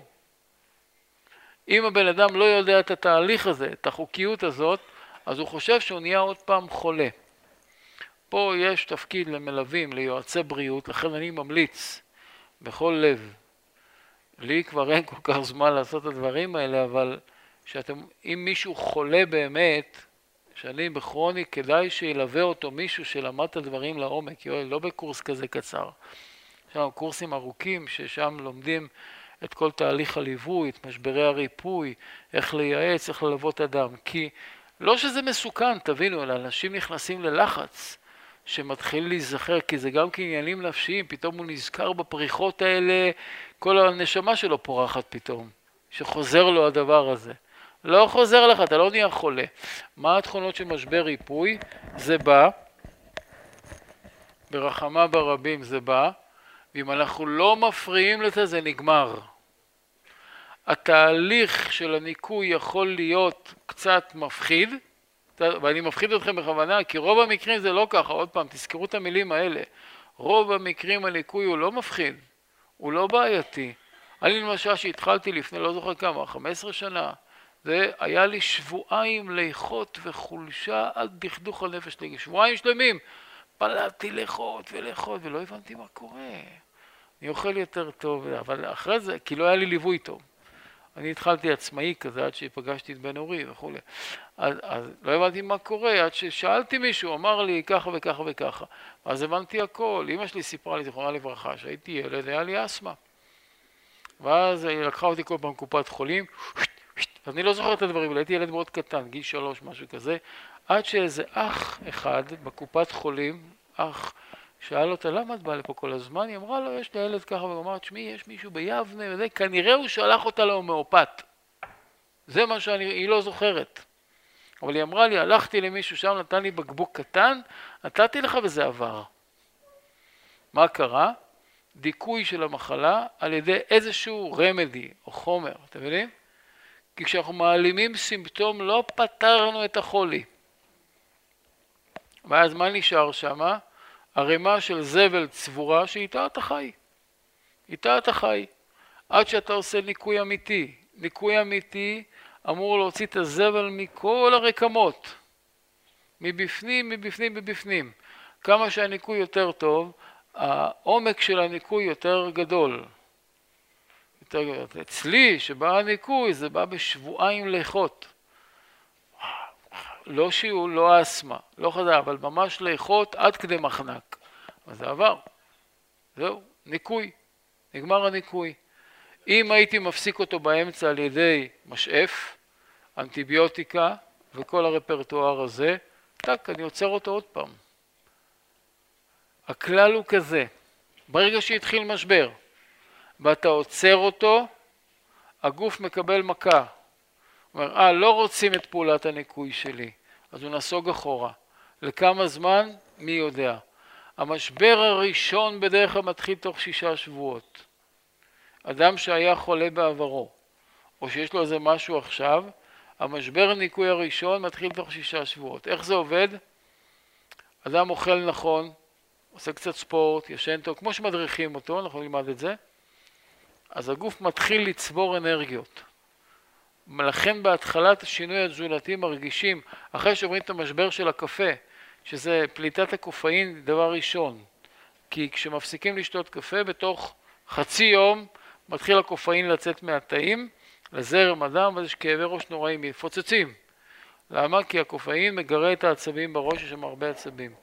אם הבן אדם לא יודע את התהליך הזה, את החוקיות הזאת, אז הוא חושב שהוא נהיה עוד פעם חולה. פה יש תפקיד למלווים, ליועצי בריאות, לכן אני ממליץ בכל לב. לי כבר אין כל כך זמן לעשות את הדברים האלה, אבל שאתם, אם מישהו חולה באמת, שאני בכרוני, כדאי שילווה אותו מישהו שלמד את הדברים לעומק, יואל, לא בקורס כזה קצר. יש לנו קורסים ארוכים ששם לומדים את כל תהליך הליווי, את משברי הריפוי, איך לייעץ, איך ללוות אדם. כי לא שזה מסוכן, תבינו, אלא אנשים נכנסים ללחץ שמתחיל להיזכר, כי זה גם כעניינים נפשיים, פתאום הוא נזכר בפריחות האלה, כל הנשמה שלו פורחת פתאום, שחוזר לו הדבר הזה. לא חוזר לך, אתה לא נהיה חולה. מה התכונות של משבר ריפוי? זה בא, ברחמה ברבים זה בא, ואם אנחנו לא מפריעים לזה זה נגמר. התהליך של הניקוי יכול להיות קצת מפחיד, ואני מפחיד אתכם בכוונה, כי רוב המקרים זה לא ככה, עוד פעם, תזכרו את המילים האלה. רוב המקרים הניקוי הוא לא מפחיד, הוא לא בעייתי. אני למשל שהתחלתי לפני לא זוכר כמה, 15 שנה, זה היה לי שבועיים ליכות וחולשה עד דכדוך הנפש נגד, שבועיים שלמים פלטתי ליכות וליכות ולא הבנתי מה קורה. אני אוכל יותר טוב, אבל אחרי זה, כי לא היה לי ליווי טוב. אני התחלתי עצמאי כזה עד שפגשתי את בן אורי וכולי. אז, אז לא הבנתי מה קורה, עד ששאלתי מישהו, אמר לי ככה וככה וככה. אז הבנתי הכל. אמא שלי סיפרה לי, זיכרונה לברכה, שהייתי ילד, היה לי אסתמה. ואז היא לקחה אותי כל פעם קופת חולים, אני לא זוכר את הדברים, הייתי ילד מאוד קטן, גיל שלוש, משהו כזה, עד שאיזה אח אחד בקופת חולים, אח, שאל אותה, למה את באה לפה כל הזמן? היא אמרה לו, יש לי ילד ככה, והוא אמר, תשמעי, יש מישהו ביבנה, וזה, כנראה הוא שלח אותה להומאופת. זה מה שאני, היא לא זוכרת. אבל היא אמרה לי, הלכתי למישהו שם, נתן לי בקבוק קטן, נתתי לך וזה עבר. מה קרה? דיכוי של המחלה על ידי איזשהו רמדי או חומר, אתם יודעים? כי כשאנחנו מעלימים סימפטום לא פתרנו את החולי. ואז מה נשאר שמה? ערימה של זבל צבורה שאיתה אתה חי. איתה אתה חי. עד שאתה עושה ניקוי אמיתי. ניקוי אמיתי אמור להוציא את הזבל מכל הרקמות. מבפנים, מבפנים, מבפנים. כמה שהניקוי יותר טוב, העומק של הניקוי יותר גדול. גדול. אצלי, שבא הניקוי, זה בא בשבועיים ליכות. לא שיעול, לא אסתמה, לא חזר, אבל ממש לאכות עד כדי מחנק. אז זה עבר. זהו, ניקוי. נגמר הניקוי. אם הייתי מפסיק אותו באמצע על ידי משאף, אנטיביוטיקה וכל הרפרטואר הזה, טק, אני עוצר אותו עוד פעם. הכלל הוא כזה, ברגע שהתחיל משבר ואתה עוצר אותו, הגוף מקבל מכה. הוא אומר, אה, לא רוצים את פעולת הניקוי שלי. אז הוא נסוג אחורה. לכמה זמן? מי יודע. המשבר הראשון בדרך כלל מתחיל תוך שישה שבועות. אדם שהיה חולה בעברו, או שיש לו איזה משהו עכשיו, המשבר הניקוי הראשון מתחיל תוך שישה שבועות. איך זה עובד? אדם אוכל נכון, עושה קצת ספורט, ישן טוב, כמו שמדריכים אותו, אנחנו נלמד את זה, אז הגוף מתחיל לצבור אנרגיות. לכן בהתחלת השינוי התזונתי מרגישים, אחרי שעוברים את המשבר של הקפה, שזה פליטת הקופאין דבר ראשון, כי כשמפסיקים לשתות קפה בתוך חצי יום מתחיל הקופאין לצאת מהתאים לזרם הדם ואז יש כאבי ראש נוראים, מפוצצים. למה? כי הקופאין מגרה את העצבים בראש, יש שם הרבה עצבים.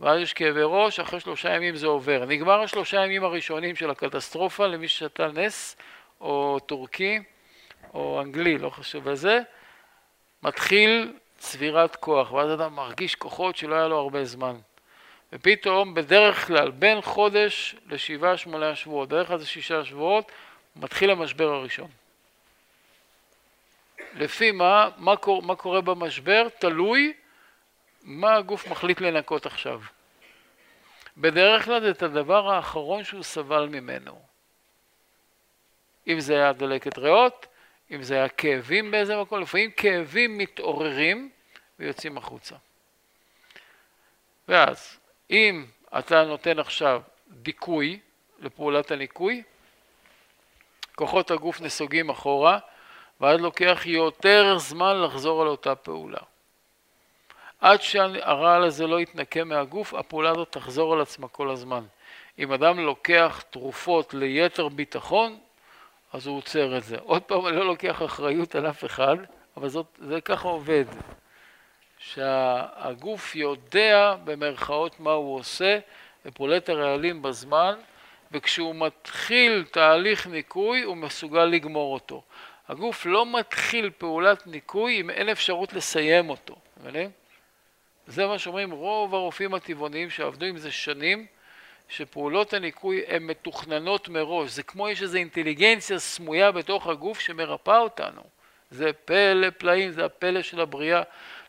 ואז יש כאבי ראש, אחרי שלושה ימים זה עובר. נגמר השלושה ימים הראשונים של הקטסטרופה למי ששתה נס או טורקי, או אנגלי, לא חשוב איזה, מתחיל צבירת כוח, ואז אדם מרגיש כוחות שלא היה לו הרבה זמן. ופתאום בדרך כלל בין חודש לשבעה שמונה שבועות, דרך כלל זה שישה שבועות, מתחיל המשבר הראשון. לפי מה, מה, קור, מה קורה במשבר, תלוי מה הגוף מחליט לנקות עכשיו. בדרך כלל זה את הדבר האחרון שהוא סבל ממנו. אם זה היה דלקת ריאות, אם זה היה כאבים באיזה מקום, לפעמים כאבים מתעוררים ויוצאים החוצה. ואז, אם אתה נותן עכשיו דיכוי לפעולת הניקוי, כוחות הגוף נסוגים אחורה, ואז לוקח יותר זמן לחזור על אותה פעולה. עד שהרעל הזה לא יתנקה מהגוף, הפעולה הזאת תחזור על עצמה כל הזמן. אם אדם לוקח תרופות ליתר ביטחון, אז הוא עוצר את זה. עוד פעם, אני לא לוקח אחריות על אף אחד, אבל זאת, זה ככה עובד. שהגוף יודע במרכאות מה הוא עושה ופולט הרעלים בזמן, וכשהוא מתחיל תהליך ניקוי הוא מסוגל לגמור אותו. הגוף לא מתחיל פעולת ניקוי אם אין אפשרות לסיים אותו, מבינים? זה מה שאומרים רוב הרופאים הטבעוניים שעבדו עם זה שנים, שפעולות הניקוי הן מתוכננות מראש, זה כמו יש איזו אינטליגנציה סמויה בתוך הגוף שמרפאה אותנו. זה פלא פלאים, זה הפלא של הבריאה.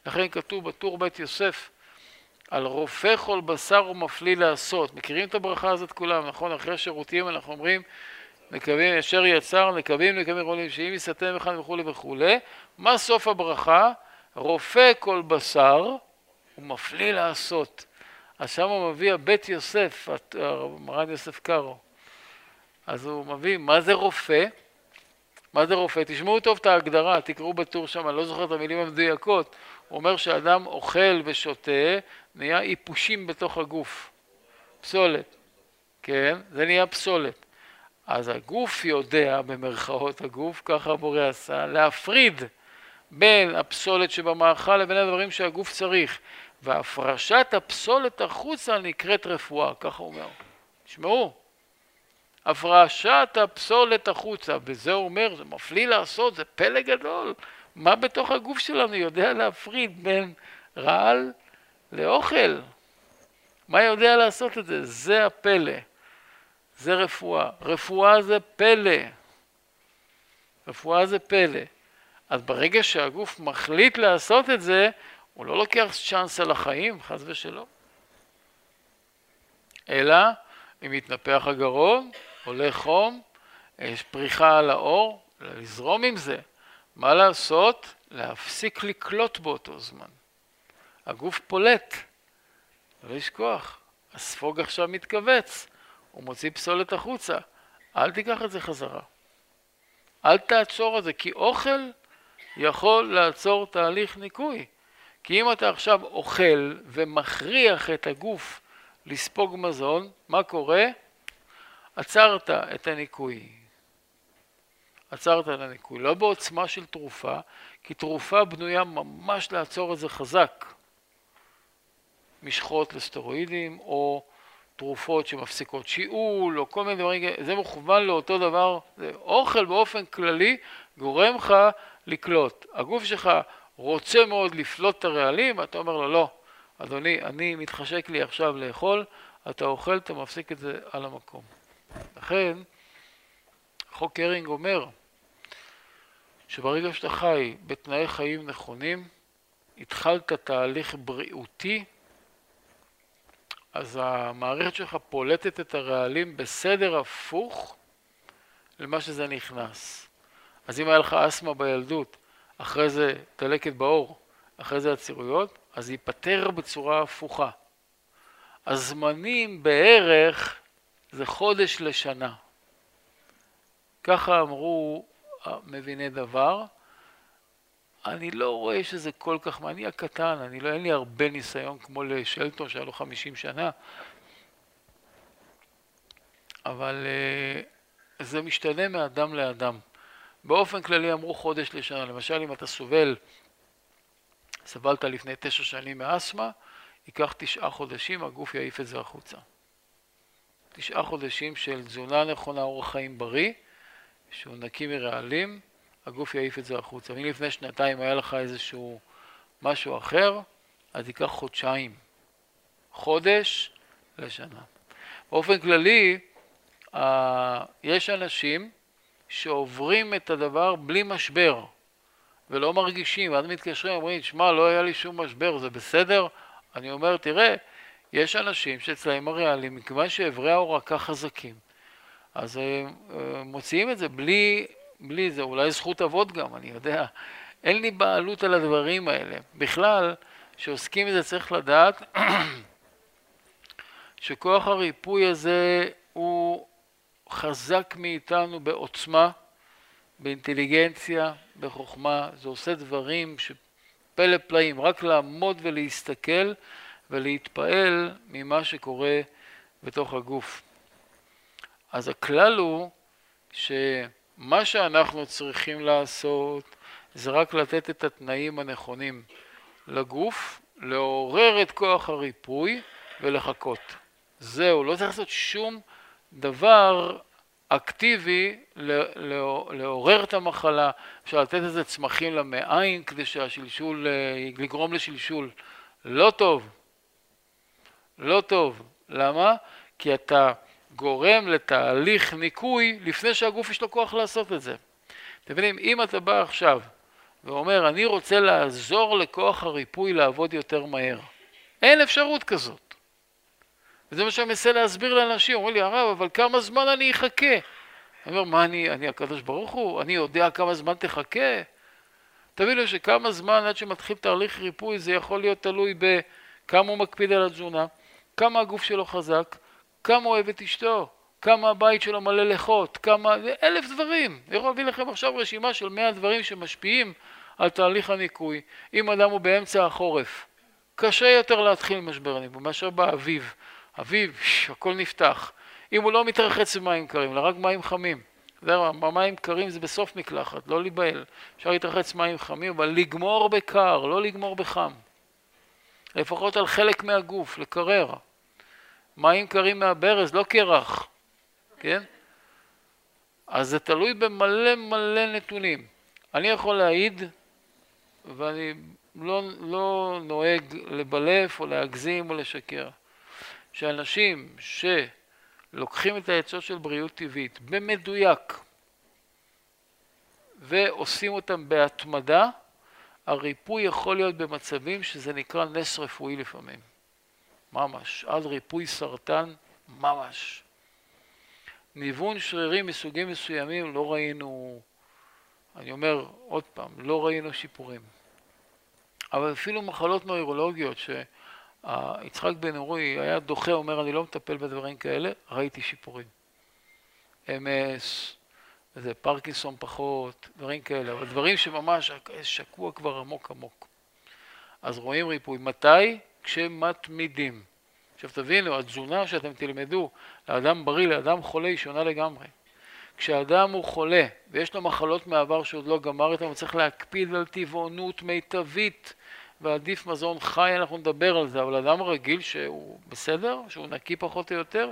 לכן כתוב בטור בית יוסף, על רופא כל בשר ומפליא לעשות. מכירים את הברכה הזאת כולם, נכון? אחרי השירותים אנחנו אומרים, מקווים, אשר יצר, נקבים, נקבים רולים, שאם יסתם אחד וכולי וכולי. מה סוף הברכה? רופא כל בשר ומפליא לעשות. אז שם הוא מביא הבית יוסף, מרן יוסף קארו. אז הוא מביא, מה זה רופא? מה זה רופא? תשמעו טוב את ההגדרה, תקראו בטור שם, אני לא זוכר את המילים המדויקות. הוא אומר שאדם אוכל ושותה, נהיה איפושים בתוך הגוף. פסולת. כן? זה נהיה פסולת. אז הגוף יודע, במרכאות הגוף, ככה הבורא עשה, להפריד בין הפסולת שבמאכל לבין הדברים שהגוף צריך. והפרשת הפסולת החוצה נקראת רפואה, ככה הוא אומר. תשמעו, הפרשת הפסולת החוצה, וזה הוא אומר, זה מפליא לעשות, זה פלא גדול. מה בתוך הגוף שלנו יודע להפריד בין רעל לאוכל? מה יודע לעשות את זה? זה הפלא. זה רפואה. רפואה זה פלא. רפואה זה פלא. אז ברגע שהגוף מחליט לעשות את זה, הוא לא לוקח צ'אנס על החיים, חס ושלום. אלא אם מתנפח הגרון, עולה חום, יש פריחה על האור, לזרום עם זה. מה לעשות? להפסיק לקלוט באותו זמן. הגוף פולט, לא לשכוח, הספוג עכשיו מתכווץ, הוא מוציא פסולת החוצה, אל תיקח את זה חזרה. אל תעצור את זה, כי אוכל יכול לעצור תהליך ניקוי. כי אם אתה עכשיו אוכל ומכריח את הגוף לספוג מזון, מה קורה? עצרת את הניקוי. עצרת את הניקוי, לא בעוצמה של תרופה, כי תרופה בנויה ממש לעצור את זה חזק. משחות לסטרואידים, או תרופות שמפסיקות שיעול, או כל מיני דברים, זה מכוון לאותו דבר, אוכל באופן כללי גורם לך לקלוט. הגוף שלך רוצה מאוד לפלוט את הרעלים, אתה אומר לו, לא, אדוני, אני מתחשק לי עכשיו לאכול, אתה אוכל, אתה מפסיק את זה על המקום. לכן, חוק קרינג אומר שברגע שאתה חי בתנאי חיים נכונים, התחלת תהליך בריאותי, אז המערכת שלך פולטת את הרעלים בסדר הפוך למה שזה נכנס. אז אם היה לך אסתמה בילדות, אחרי זה דלקת בעור, אחרי זה עצירויות, אז זה ייפתר בצורה הפוכה. הזמנים בערך זה חודש לשנה. ככה אמרו מביני דבר. אני לא רואה שזה כל כך, אני הקטן, אני לא, אין לי הרבה ניסיון כמו לשלטון שהיה לו 50 שנה, אבל uh, זה משתנה מאדם לאדם. באופן כללי אמרו חודש לשנה, למשל אם אתה סובל, סבלת לפני תשע שנים מאסתמה, ייקח תשעה חודשים, הגוף יעיף את זה החוצה. תשעה חודשים של תזונה נכונה, אורח חיים בריא, שהוא נקי מרעלים, הגוף יעיף את זה החוצה. ואם לפני שנתיים היה לך איזשהו משהו אחר, אז ייקח חודשיים. חודש לשנה. באופן כללי, יש אנשים שעוברים את הדבר בלי משבר ולא מרגישים, ואז מתקשרים ואומרים, שמע, לא היה לי שום משבר, זה בסדר? אני אומר, תראה, יש אנשים שאצלהם הריאליים, מכיוון שאיברי ההורקה חזקים, אז הם מוציאים את זה בלי, בלי זה, אולי זכות אבות גם, אני יודע. אין לי בעלות על הדברים האלה. בכלל, כשעוסקים בזה צריך לדעת שכוח הריפוי הזה הוא חזק מאיתנו בעוצמה, באינטליגנציה, בחוכמה, זה עושה דברים שפלא פלאים, רק לעמוד ולהסתכל ולהתפעל ממה שקורה בתוך הגוף. אז הכלל הוא שמה שאנחנו צריכים לעשות זה רק לתת את התנאים הנכונים לגוף, לעורר את כוח הריפוי ולחכות. זהו, לא צריך לעשות שום דבר אקטיבי לעורר את המחלה, אפשר לתת איזה צמחים למעיים כדי שהשלשול, אה, לגרום לשלשול. לא טוב, לא טוב. למה? כי אתה גורם לתהליך ניקוי לפני שהגוף יש לו כוח לעשות את זה. אתם מבינים, אם אתה בא עכשיו ואומר, אני רוצה לעזור לכוח הריפוי לעבוד יותר מהר, אין אפשרות כזאת. וזה מה שאני מנסה להסביר לאנשים, אומרים לי, הרב, אבל כמה זמן אני אחכה? אני אומר, מה אני, אני הקדוש ברוך הוא? אני יודע כמה זמן תחכה? תבינו שכמה זמן עד שמתחיל תהליך ריפוי זה יכול להיות תלוי בכמה הוא מקפיד על התזונה, כמה הגוף שלו חזק, כמה הוא אוהב את אשתו, כמה הבית שלו מלא לחות, כמה... אלף דברים. אני יכול להביא לכם עכשיו רשימה של מאה דברים שמשפיעים על תהליך הניקוי. אם אדם הוא באמצע החורף, קשה יותר להתחיל משבר הניקוי מאשר באביב. אביב, הכל נפתח. אם הוא לא מתרחץ במים קרים, אלא רק מים חמים. זהו, מים קרים זה בסוף מקלחת, לא להיבהל. אפשר להתרחץ מים חמים, אבל לגמור בקר, לא לגמור בחם. לפחות על חלק מהגוף, לקרר. מים קרים מהברז, לא קרח, כן? אז זה תלוי במלא מלא נתונים. אני יכול להעיד, ואני לא, לא נוהג לבלף או להגזים או לשקר. שאנשים שלוקחים את העצות של בריאות טבעית במדויק ועושים אותם בהתמדה, הריפוי יכול להיות במצבים שזה נקרא נס רפואי לפעמים. ממש. עד ריפוי סרטן, ממש. ניוון שרירים מסוגים מסוימים לא ראינו, אני אומר עוד פעם, לא ראינו שיפורים. אבל אפילו מחלות נוירולוגיות ש... יצחק בן אורי היה דוחה, אומר, אני לא מטפל בדברים כאלה, ראיתי שיפורים. אמס, איזה פרקינסון פחות, דברים כאלה, אבל דברים שממש שקוע כבר עמוק עמוק. אז רואים ריפוי. מתי? כשמתמידים. עכשיו תבינו, התזונה שאתם תלמדו לאדם בריא, לאדם חולה, היא שונה לגמרי. כשאדם הוא חולה ויש לו מחלות מעבר שעוד לא גמר איתן, הוא צריך להקפיד על טבעונות מיטבית. ועדיף מזון חי, אנחנו נדבר על זה, אבל אדם רגיל שהוא בסדר, שהוא נקי פחות או יותר,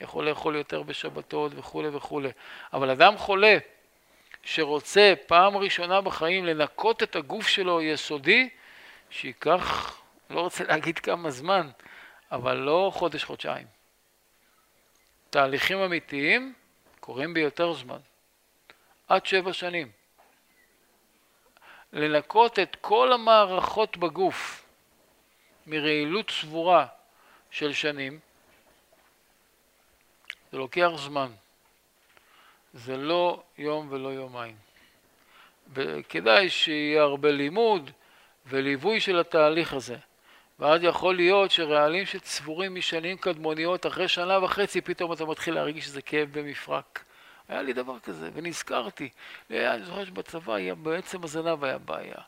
יכול לאכול יותר בשבתות וכולי וכולי. אבל אדם חולה שרוצה פעם ראשונה בחיים לנקות את הגוף שלו יסודי, שייקח, לא רוצה להגיד כמה זמן, אבל לא חודש-חודשיים. תהליכים אמיתיים קורים ביותר זמן, עד שבע שנים. לנקות את כל המערכות בגוף מרעילות סבורה של שנים, זה לוקח זמן. זה לא יום ולא יומיים. וכדאי שיהיה הרבה לימוד וליווי של התהליך הזה. ואז יכול להיות שרעלים שצבורים משנים קדמוניות, אחרי שנה וחצי פתאום אתה מתחיל להרגיש שזה כאב במפרק. היה לי דבר כזה, ונזכרתי. אני זוכר שבצבא היה, בעצם הזנב היה בעיה.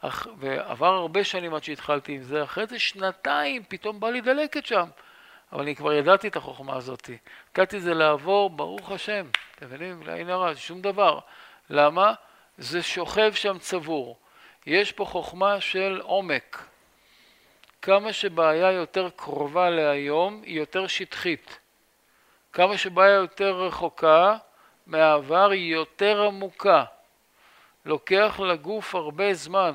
אך, ועבר הרבה שנים עד שהתחלתי עם זה, אחרי זה שנתיים פתאום בא לי דלקת שם. אבל אני כבר ידעתי את החוכמה הזאת. נתתי את זה לעבור, ברוך השם. אתם מבינים? לעין הרע, שום דבר. למה? זה שוכב שם צבור. יש פה חוכמה של עומק. כמה שבעיה יותר קרובה להיום, היא יותר שטחית. כמה שבעיה יותר רחוקה, מהעבר היא יותר עמוקה. לוקח לגוף הרבה זמן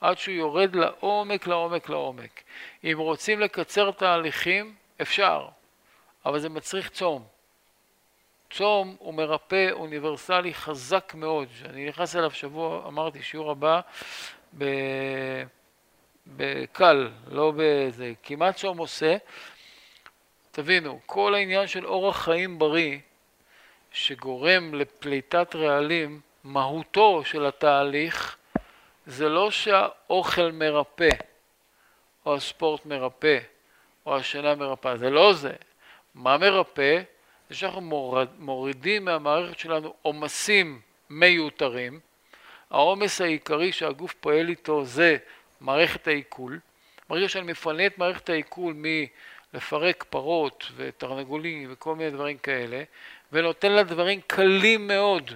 עד שהוא יורד לעומק, לעומק, לעומק. אם רוצים לקצר תהליכים, אפשר, אבל זה מצריך צום. צום הוא מרפא אוניברסלי חזק מאוד, שאני נכנס אליו שבוע, אמרתי, שיעור הבא ב... בקל, לא בזה, כמעט צום עושה. תבינו, כל העניין של אורח חיים בריא, שגורם לפליטת רעלים, מהותו של התהליך זה לא שהאוכל מרפא, או הספורט מרפא, או השינה מרפא, זה לא זה. מה מרפא? זה שאנחנו מורד, מורידים מהמערכת שלנו עומסים מיותרים. העומס העיקרי שהגוף פועל איתו זה מערכת העיכול. ברגע שאני מפנה את מערכת העיכול מלפרק פרות ותרנגולים וכל מיני דברים כאלה, ונותן לה דברים קלים מאוד,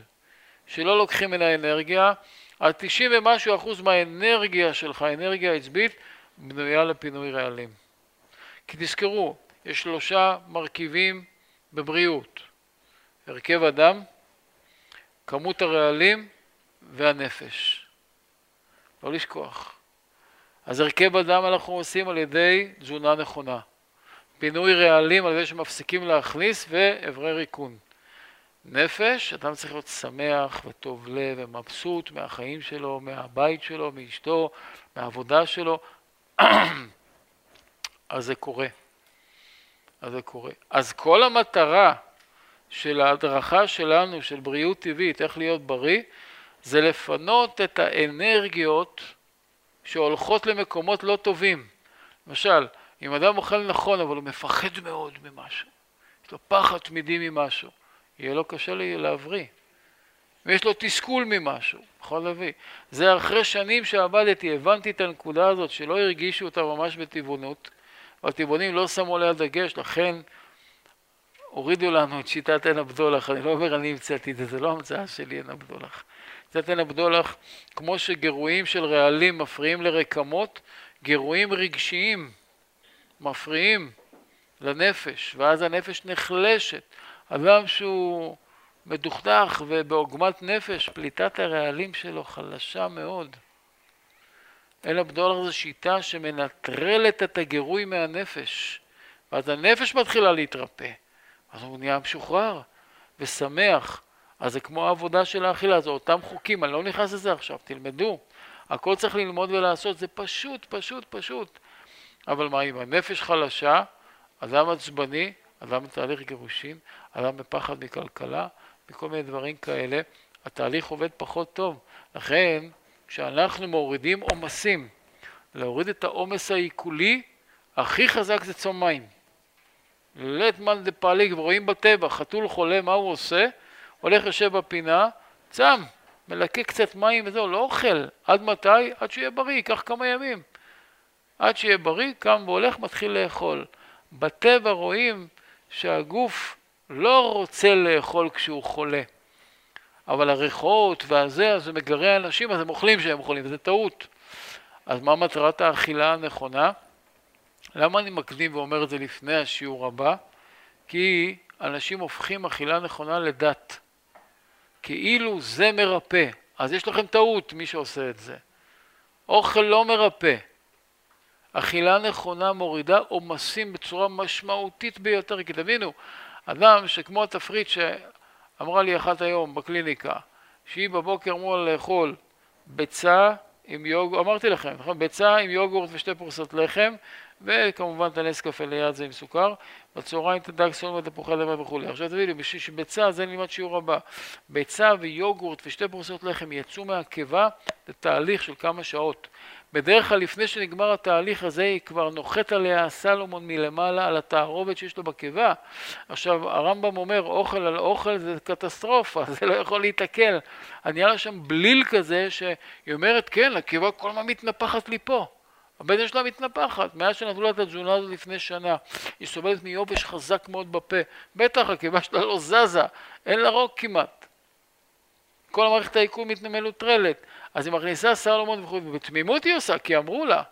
שלא לוקחים ממנה אנרגיה, אז 90 ומשהו אחוז מהאנרגיה שלך, האנרגיה העצבית, בנויה לפינוי רעלים. כי תזכרו, יש שלושה מרכיבים בבריאות, הרכב הדם, כמות הרעלים והנפש. לא לשכוח. אז הרכב הדם אנחנו עושים על ידי תזונה נכונה. פינוי רעלים על ידי שמפסיקים להכניס ואיברי ריקון. נפש, אדם צריך להיות שמח וטוב לב ומבסוט מהחיים שלו, מהבית שלו, מאשתו, מהעבודה שלו. אז זה קורה. אז זה קורה. אז כל המטרה של ההדרכה שלנו, של בריאות טבעית, איך להיות בריא, זה לפנות את האנרגיות שהולכות למקומות לא טובים. למשל, אם אדם אוכל נכון אבל הוא מפחד מאוד ממשהו, יש לו פחד תמידי ממשהו, יהיה לו קשה להבריא. ויש לו תסכול ממשהו, יכול להביא. זה אחרי שנים שעבדתי, הבנתי את הנקודה הזאת שלא הרגישו אותה ממש בטבעונות, והטבעונים לא שמו עליה דגש, לכן הורידו לנו את שיטת עין הבדולח. אני לא אומר אני המצאתי את זה, זה לא המצאה שלי עין הבדולח. שיטת עין הבדולח, כמו שגירויים של רעלים מפריעים לרקמות, גירויים רגשיים מפריעים לנפש, ואז הנפש נחלשת. אדם שהוא מדוכדך ובעוגמת נפש, פליטת הרעלים שלו חלשה מאוד. אלא הבדולח זו שיטה שמנטרלת את הגירוי מהנפש, ואז הנפש מתחילה להתרפא, אז הוא נהיה משוחרר ושמח. אז זה כמו העבודה של האכילה, זה אותם חוקים, אני לא נכנס לזה עכשיו, תלמדו. הכל צריך ללמוד ולעשות, זה פשוט, פשוט, פשוט. אבל מה, אם הנפש חלשה, אדם עצבני, אדם בתהליך גירושין, אדם בפחד מכלכלה, מכל מיני דברים כאלה, התהליך עובד פחות טוב. לכן, כשאנחנו מורידים עומסים, להוריד את העומס העיכולי, הכי חזק זה צום מים. לית מאן דפליג, ורואים בטבע, חתול חולה, מה הוא עושה? הולך יושב בפינה, צם, מלקק קצת מים וזהו, לא אוכל. עד מתי? עד שיהיה בריא, ייקח כמה ימים. עד שיהיה בריא, קם והולך, מתחיל לאכול. בטבע רואים שהגוף לא רוצה לאכול כשהוא חולה. אבל הריחות והזה, אז זה מגרה אנשים, אז הם אוכלים שהם חולים, וזה טעות. אז מה מטרת האכילה הנכונה? למה אני מקדים ואומר את זה לפני השיעור הבא? כי אנשים הופכים אכילה נכונה לדת. כאילו זה מרפא. אז יש לכם טעות, מי שעושה את זה. אוכל לא מרפא. אכילה נכונה מורידה עומסים בצורה משמעותית ביותר, כי תבינו, אדם שכמו התפריט שאמרה לי אחת היום בקליניקה, שהיא בבוקר אמורה לאכול ביצה עם יוגורט, אמרתי לכם, נכון? ביצה עם יוגורט ושתי פרוסות לחם, וכמובן את הנס קפה ליד זה עם סוכר, בצהריים את הדג סולמה ותפוחי לבן וכולי. עכשיו תביאו בשביל שביצה, זה נלמד שיעור הבא. ביצה ויוגורט ושתי פרוסות לחם יצאו מהקיבה לתהליך של כמה שעות. בדרך כלל לפני שנגמר התהליך הזה היא כבר נוחת עליה סלומון מלמעלה על התערובת שיש לו בקיבה. עכשיו הרמב"ם אומר אוכל על אוכל זה קטסטרופה, זה לא יכול להיתקל. נהיה לה שם בליל כזה שהיא אומרת כן, הקיבה כל הזמן מתנפחת לי פה. הבטן שלה מתנפחת, מאז שנתנו לה את התזונה הזאת לפני שנה, היא סובלת מיובש חזק מאוד בפה, בטח הקיבה שלה לא זזה, אין לה רוק כמעט. כל המערכת העיכול מנוטרלת, אז היא מכניסה סלומון וכו', ובתמימות היא עושה, כי אמרו לה,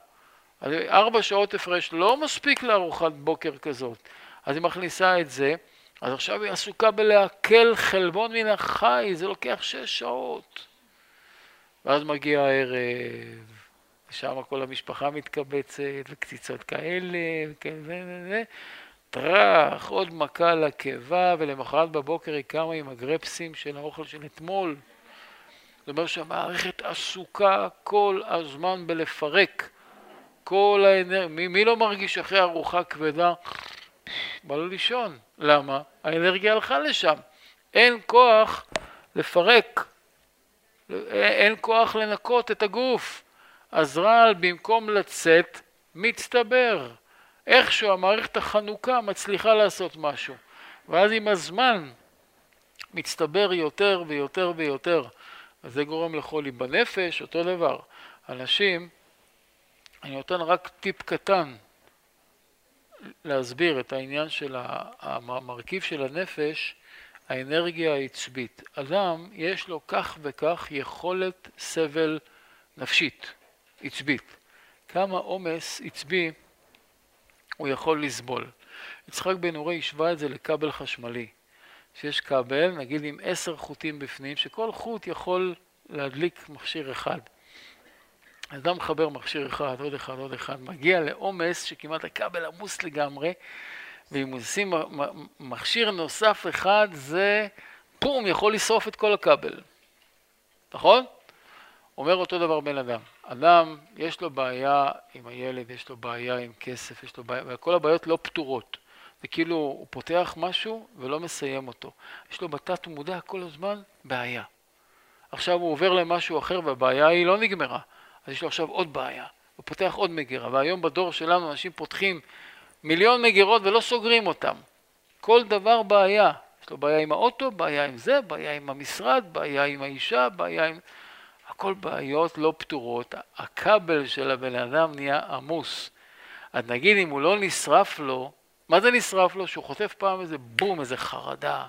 ארבע שעות הפרש לא מספיק לארוחת בוקר כזאת, אז היא מכניסה את זה, אז עכשיו היא עסוקה בלעכל חלבון מן החי, זה לוקח שש שעות. ואז מגיע הערב, ושם כל המשפחה מתקבצת, וקציצות כאלה, וכאלה, טראח, עוד מכה לקיבה, ולמחרת בבוקר היא קמה עם הגרפסים של האוכל של אתמול. זאת אומרת שהמערכת עסוקה כל הזמן בלפרק כל האנרגיה. מי, מי לא מרגיש אחרי ארוחה כבדה? בא לו לישון. למה? האנרגיה הלכה לשם. אין כוח לפרק, אין כוח לנקות את הגוף. אז רעל במקום לצאת, מצטבר. איכשהו המערכת החנוכה מצליחה לעשות משהו. ואז עם הזמן מצטבר יותר ויותר ויותר. אז זה גורם לחולי בנפש, אותו דבר. אנשים, אני נותן רק טיפ קטן להסביר את העניין של המרכיב של הנפש, האנרגיה העצבית. אדם, יש לו כך וכך יכולת סבל נפשית, עצבית. כמה עומס עצבי הוא יכול לסבול. יצחק בן אורי השווה את זה לכבל חשמלי. שיש כבל, נגיד עם עשר חוטים בפנים, שכל חוט יכול להדליק מכשיר אחד. אדם מחבר מכשיר אחד, עוד אחד, עוד אחד, מגיע לעומס שכמעט הכבל עמוס לגמרי, ואם עושים מכשיר נוסף אחד, זה פום, יכול לשרוף את כל הכבל. נכון? אומר אותו דבר בן אדם. אדם, יש לו בעיה עם הילד, יש לו בעיה עם כסף, יש לו בעיה, וכל הבעיות לא פתורות. זה כאילו הוא פותח משהו ולא מסיים אותו. יש לו בתת מודע כל הזמן בעיה. עכשיו הוא עובר למשהו אחר והבעיה היא לא נגמרה. אז יש לו עכשיו עוד בעיה. הוא פותח עוד מגירה. והיום בדור שלנו אנשים פותחים מיליון מגירות ולא סוגרים אותם. כל דבר בעיה. יש לו בעיה עם האוטו, בעיה עם זה, בעיה עם המשרד, בעיה עם האישה, בעיה עם... הכל בעיות לא פתורות. הכבל של הבן אדם נהיה עמוס. אז נגיד אם הוא לא נשרף לו, מה זה נשרף לו? שהוא חוטף פעם איזה בום, איזה חרדה,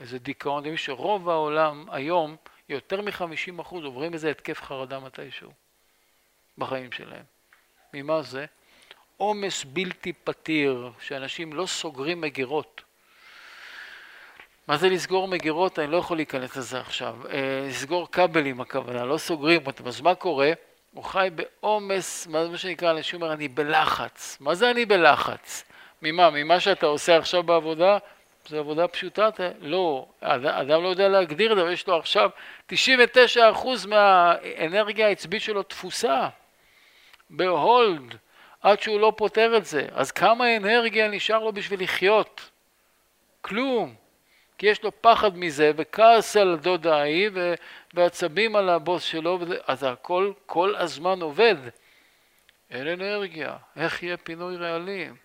איזה דיכאון. אתם יודעים שרוב העולם היום, יותר מ-50% עוברים איזה התקף חרדה מתישהו בחיים שלהם. ממה זה? עומס בלתי פתיר, שאנשים לא סוגרים מגירות. מה זה לסגור מגירות? אני לא יכול להיכנס לזה עכשיו. אה, לסגור כבלים הכוונה, לא סוגרים אותם. אז מה קורה? הוא חי בעומס, מה שנקרא, אנשים אומר, אני בלחץ. מה זה אני בלחץ? ממה? ממה שאתה עושה עכשיו בעבודה? זו עבודה פשוטה? לא, אדם לא יודע להגדיר את זה, אבל יש לו עכשיו 99% מהאנרגיה העצבית שלו תפוסה, בהולד, עד שהוא לא פותר את זה. אז כמה אנרגיה נשאר לו בשביל לחיות? כלום. כי יש לו פחד מזה, וכעס על הדודה ההיא, ועצבים על הבוס שלו, וזה, אז הכל כל הזמן עובד. אין אנרגיה, איך יהיה פינוי רעלים?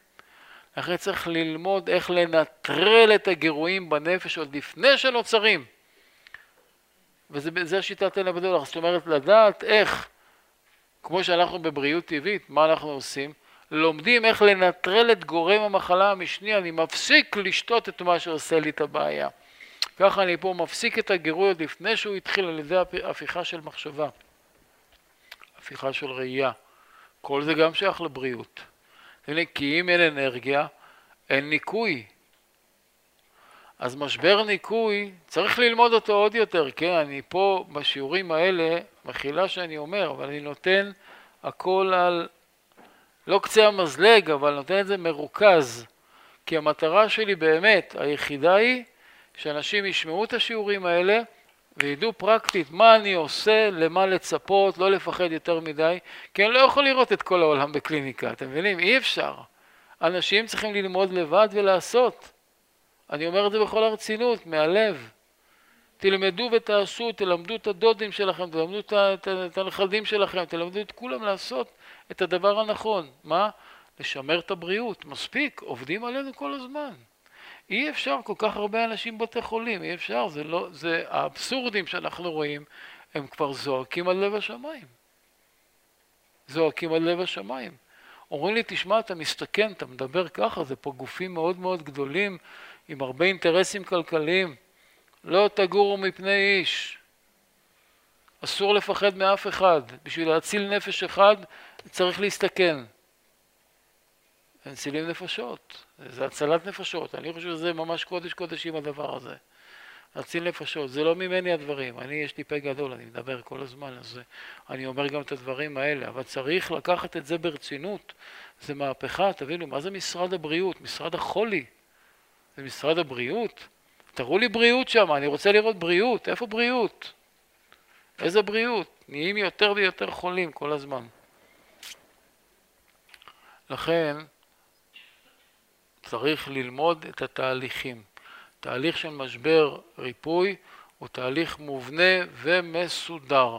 לכן צריך ללמוד איך לנטרל את הגירויים בנפש עוד לפני שנוצרים. וזה השיטת אל הבדולח, זאת אומרת לדעת איך, כמו שאנחנו בבריאות טבעית, מה אנחנו עושים? לומדים איך לנטרל את גורם המחלה המשני, אני מפסיק לשתות את מה שעושה לי את הבעיה. ככה אני פה מפסיק את הגירוי עוד לפני שהוא התחיל על ידי הפיכה של מחשבה, הפיכה של ראייה. כל זה גם שייך לבריאות. כי אם אין אנרגיה, אין ניקוי. אז משבר ניקוי, צריך ללמוד אותו עוד יותר, כן? אני פה בשיעורים האלה, מחילה שאני אומר, אבל אני נותן הכל על, לא קצה המזלג, אבל נותן את זה מרוכז. כי המטרה שלי באמת, היחידה היא שאנשים ישמעו את השיעורים האלה וידעו פרקטית מה אני עושה, למה לצפות, לא לפחד יותר מדי, כי אני לא יכול לראות את כל העולם בקליניקה, אתם מבינים? אי אפשר. אנשים צריכים ללמוד לבד ולעשות. אני אומר את זה בכל הרצינות, מהלב. תלמדו ותעשו, תלמדו את הדודים שלכם, תלמדו את הנכדים שלכם, תלמדו את כולם לעשות את הדבר הנכון. מה? לשמר את הבריאות. מספיק, עובדים עלינו כל הזמן. אי אפשר כל כך הרבה אנשים בבתי חולים, אי אפשר, זה לא, זה האבסורדים שאנחנו רואים, הם כבר זועקים על לב השמיים. זועקים על לב השמיים. אומרים לי, תשמע, אתה מסתכן, אתה מדבר ככה, זה פה גופים מאוד מאוד גדולים, עם הרבה אינטרסים כלכליים. לא תגורו מפני איש. אסור לפחד מאף אחד. בשביל להציל נפש אחד צריך להסתכן. מצילים נפשות, זה הצלת נפשות, אני חושב שזה ממש קודש קודשים הדבר הזה. להציל נפשות. זה לא ממני הדברים. אני, יש לי פה גדול, אני מדבר כל הזמן, אז אני אומר גם את הדברים האלה, אבל צריך לקחת את זה ברצינות. זה מהפכה, תבינו, מה זה משרד הבריאות? משרד החולי. זה משרד הבריאות? תראו לי בריאות שם, אני רוצה לראות בריאות. איפה בריאות? איזה בריאות? נהיים יותר ויותר חולים כל הזמן. לכן צריך ללמוד את התהליכים. תהליך של משבר ריפוי הוא תהליך מובנה ומסודר.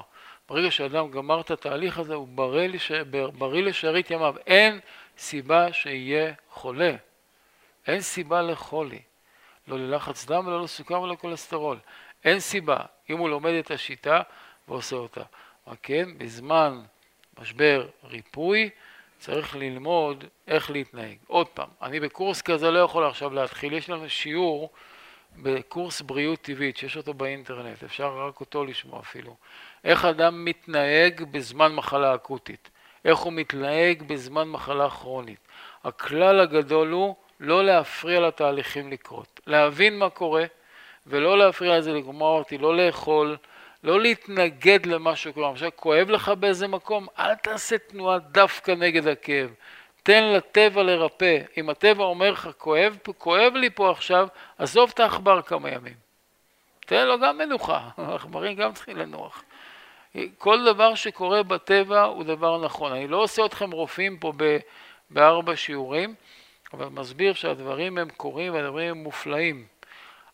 ברגע שאדם גמר את התהליך הזה הוא בריא, לש... בריא לשארית ימיו. אין סיבה שיהיה חולה. אין סיבה לחולי. לא ללחץ דם ולא לסוכר ולא כולסטרול. אין סיבה. אם הוא לומד את השיטה ועושה אותה. רק כן, בזמן משבר ריפוי צריך ללמוד איך להתנהג. עוד פעם, אני בקורס כזה לא יכול עכשיו להתחיל. יש לנו שיעור בקורס בריאות טבעית, שיש אותו באינטרנט, אפשר רק אותו לשמוע אפילו. איך אדם מתנהג בזמן מחלה אקוטית, איך הוא מתנהג בזמן מחלה כרונית. הכלל הגדול הוא לא להפריע לתהליכים לקרות, להבין מה קורה ולא להפריע לזה לגמור אותי, לא לאכול, לא להתנגד למה שקורה. עכשיו, כואב לך באיזה מקום, אל תעשה תנועה דווקא נגד הכאב. תן לטבע לרפא. אם הטבע אומר לך, כואב, כואב לי פה עכשיו, עזוב את העכבר כמה ימים. תן לו גם מנוחה, העכברים גם צריכים לנוח. כל דבר שקורה בטבע הוא דבר נכון. אני לא עושה אתכם רופאים פה בארבע שיעורים, אבל מסביר שהדברים הם קורים והדברים הם מופלאים.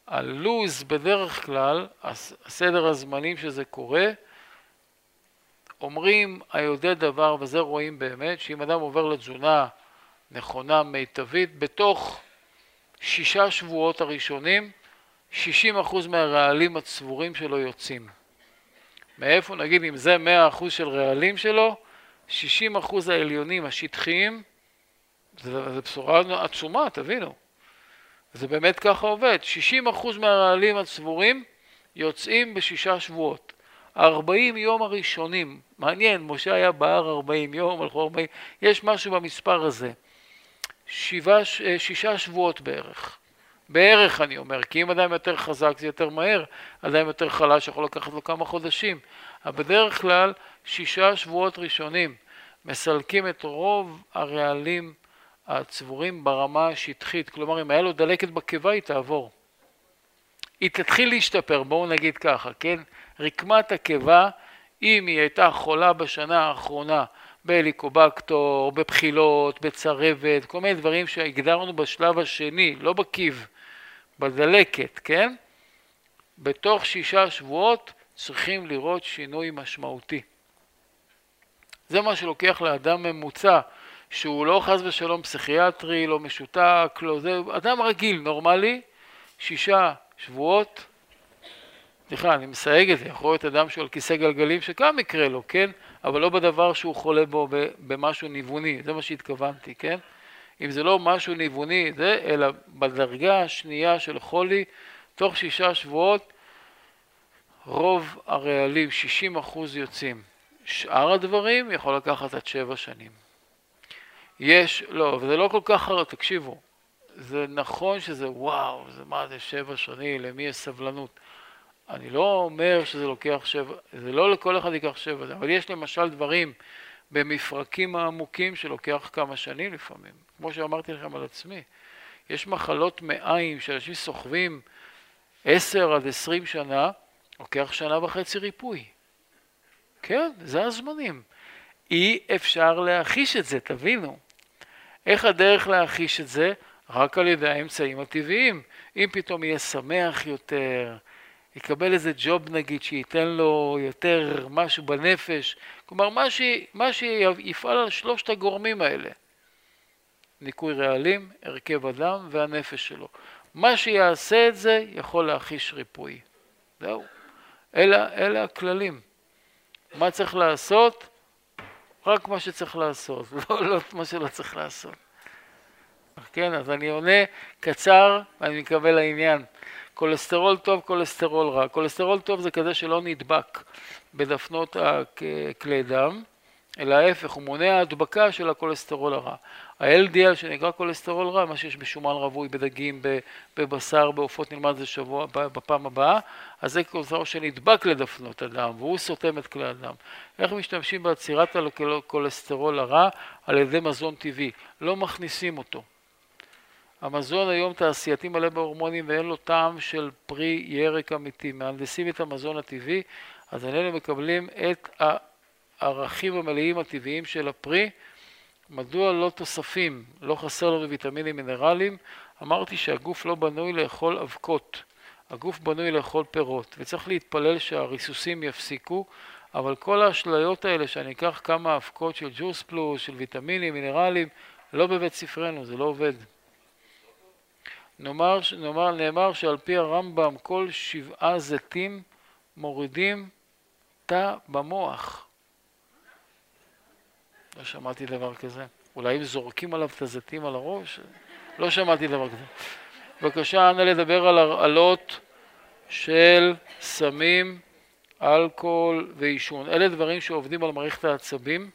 הלוז בדרך כלל, הסדר הזמנים שזה קורה, אומרים היודע דבר, וזה רואים באמת, שאם אדם עובר לתזונה נכונה, מיטבית, בתוך שישה שבועות הראשונים, 60% מהרעלים הצבורים שלו יוצאים. מאיפה, נגיד, אם זה 100% של רעלים שלו, 60% העליונים השטחיים, זו בשורה עצומה, תבינו. זה באמת ככה עובד. 60% מהרעלים הצבורים יוצאים בשישה שבועות. 40 יום הראשונים, מעניין, משה היה בהר 40 יום, הלכו 40, יש משהו במספר הזה. שבעה, אה, שישה שבועות בערך. בערך אני אומר, כי אם אדם יותר חזק זה יותר מהר, אדם יותר חלש יכול לקחת לו כמה חודשים. אבל בדרך כלל שישה שבועות ראשונים מסלקים את רוב הרעלים הצבורים ברמה השטחית, כלומר אם היה לו דלקת בקיבה היא תעבור. היא תתחיל להשתפר, בואו נגיד ככה, כן? רקמת הקיבה, אם היא הייתה חולה בשנה האחרונה בהליקובקטור, בבחילות, בצרבת, כל מיני דברים שהגדרנו בשלב השני, לא בקיב, בדלקת, כן? בתוך שישה שבועות צריכים לראות שינוי משמעותי. זה מה שלוקח לאדם ממוצע, שהוא לא חס ושלום פסיכיאטרי, לא משותק, לא זה, אדם רגיל, נורמלי, שישה שבועות, סליחה, אני מסייג את זה, יכול להיות אדם שהוא על כיסא גלגלים שגם יקרה לו, כן? אבל לא בדבר שהוא חולה בו במשהו ניווני, זה מה שהתכוונתי, כן? אם זה לא משהו ניווני, זה, אלא בדרגה השנייה של חולי, תוך שישה שבועות, רוב הרעלים, 60 אחוז יוצאים. שאר הדברים יכול לקחת עד שבע שנים. יש, לא, וזה לא כל כך הרבה, תקשיבו, זה נכון שזה וואו, זה מה זה שבע שנים, למי יש סבלנות. אני לא אומר שזה לוקח שבע, זה לא לכל אחד ייקח שבע, אבל יש למשל דברים במפרקים העמוקים שלוקח כמה שנים לפעמים, כמו שאמרתי לכם על עצמי. יש מחלות מעיים שאנשים סוחבים עשר עד עשרים שנה, לוקח שנה וחצי ריפוי. כן, זה הזמנים. אי אפשר להכיש את זה, תבינו. איך הדרך להכיש את זה? רק על ידי האמצעים הטבעיים. אם פתאום יהיה שמח יותר, יקבל איזה ג'וב נגיד שייתן לו יותר משהו בנפש, כלומר מה, ש... מה שיפעל על שלושת הגורמים האלה, ניקוי רעלים, הרכב הדם והנפש שלו. מה שיעשה את זה יכול להחיש ריפוי. זהו. אלה, אלה הכללים. מה צריך לעשות? רק מה שצריך לעשות, לא, לא מה שלא צריך לעשות. כן, אז אני עונה קצר ואני מקבל לעניין. כולסטרול טוב, כולסטרול רע. כולסטרול טוב זה כזה שלא נדבק בדפנות כלי דם, אלא ההפך, הוא מונע הדבקה של הכולסטרול הרע. ה-LDL שנקרא כולסטרול רע, מה שיש בשומן רווי, בדגים, בבשר, בעופות, נלמד את זה שבוע, בפעם הבאה, אז זה כולסטרול שנדבק לדפנות הדם, והוא סותם את כלי הדם. איך משתמשים בעצירת הכולסטרול הרע? על ידי מזון טבעי. לא מכניסים אותו. המזון היום תעשייתי מלא בהורמונים ואין לו טעם של פרי ירק אמיתי. מהנדסים את המזון הטבעי, אז איננו מקבלים את הערכים המלאים הטבעיים של הפרי. מדוע לא תוספים? לא חסר לנו ויטמינים מינרליים. אמרתי שהגוף לא בנוי לאכול אבקות. הגוף בנוי לאכול פירות, וצריך להתפלל שהריסוסים יפסיקו, אבל כל האשליות האלה שאני אקח כמה אבקות של ג'וס פלוס, של ויטמינים, מינרלים, לא בבית ספרנו, זה לא עובד. נאמר, נאמר, נאמר שעל פי הרמב"ם כל שבעה זיתים מורידים תא במוח. לא שמעתי דבר כזה. אולי אם זורקים עליו את הזיתים על הראש? לא שמעתי דבר כזה. בבקשה, אנא לדבר על הרעלות של סמים, אלכוהול ועישון. אלה דברים שעובדים על מערכת העצבים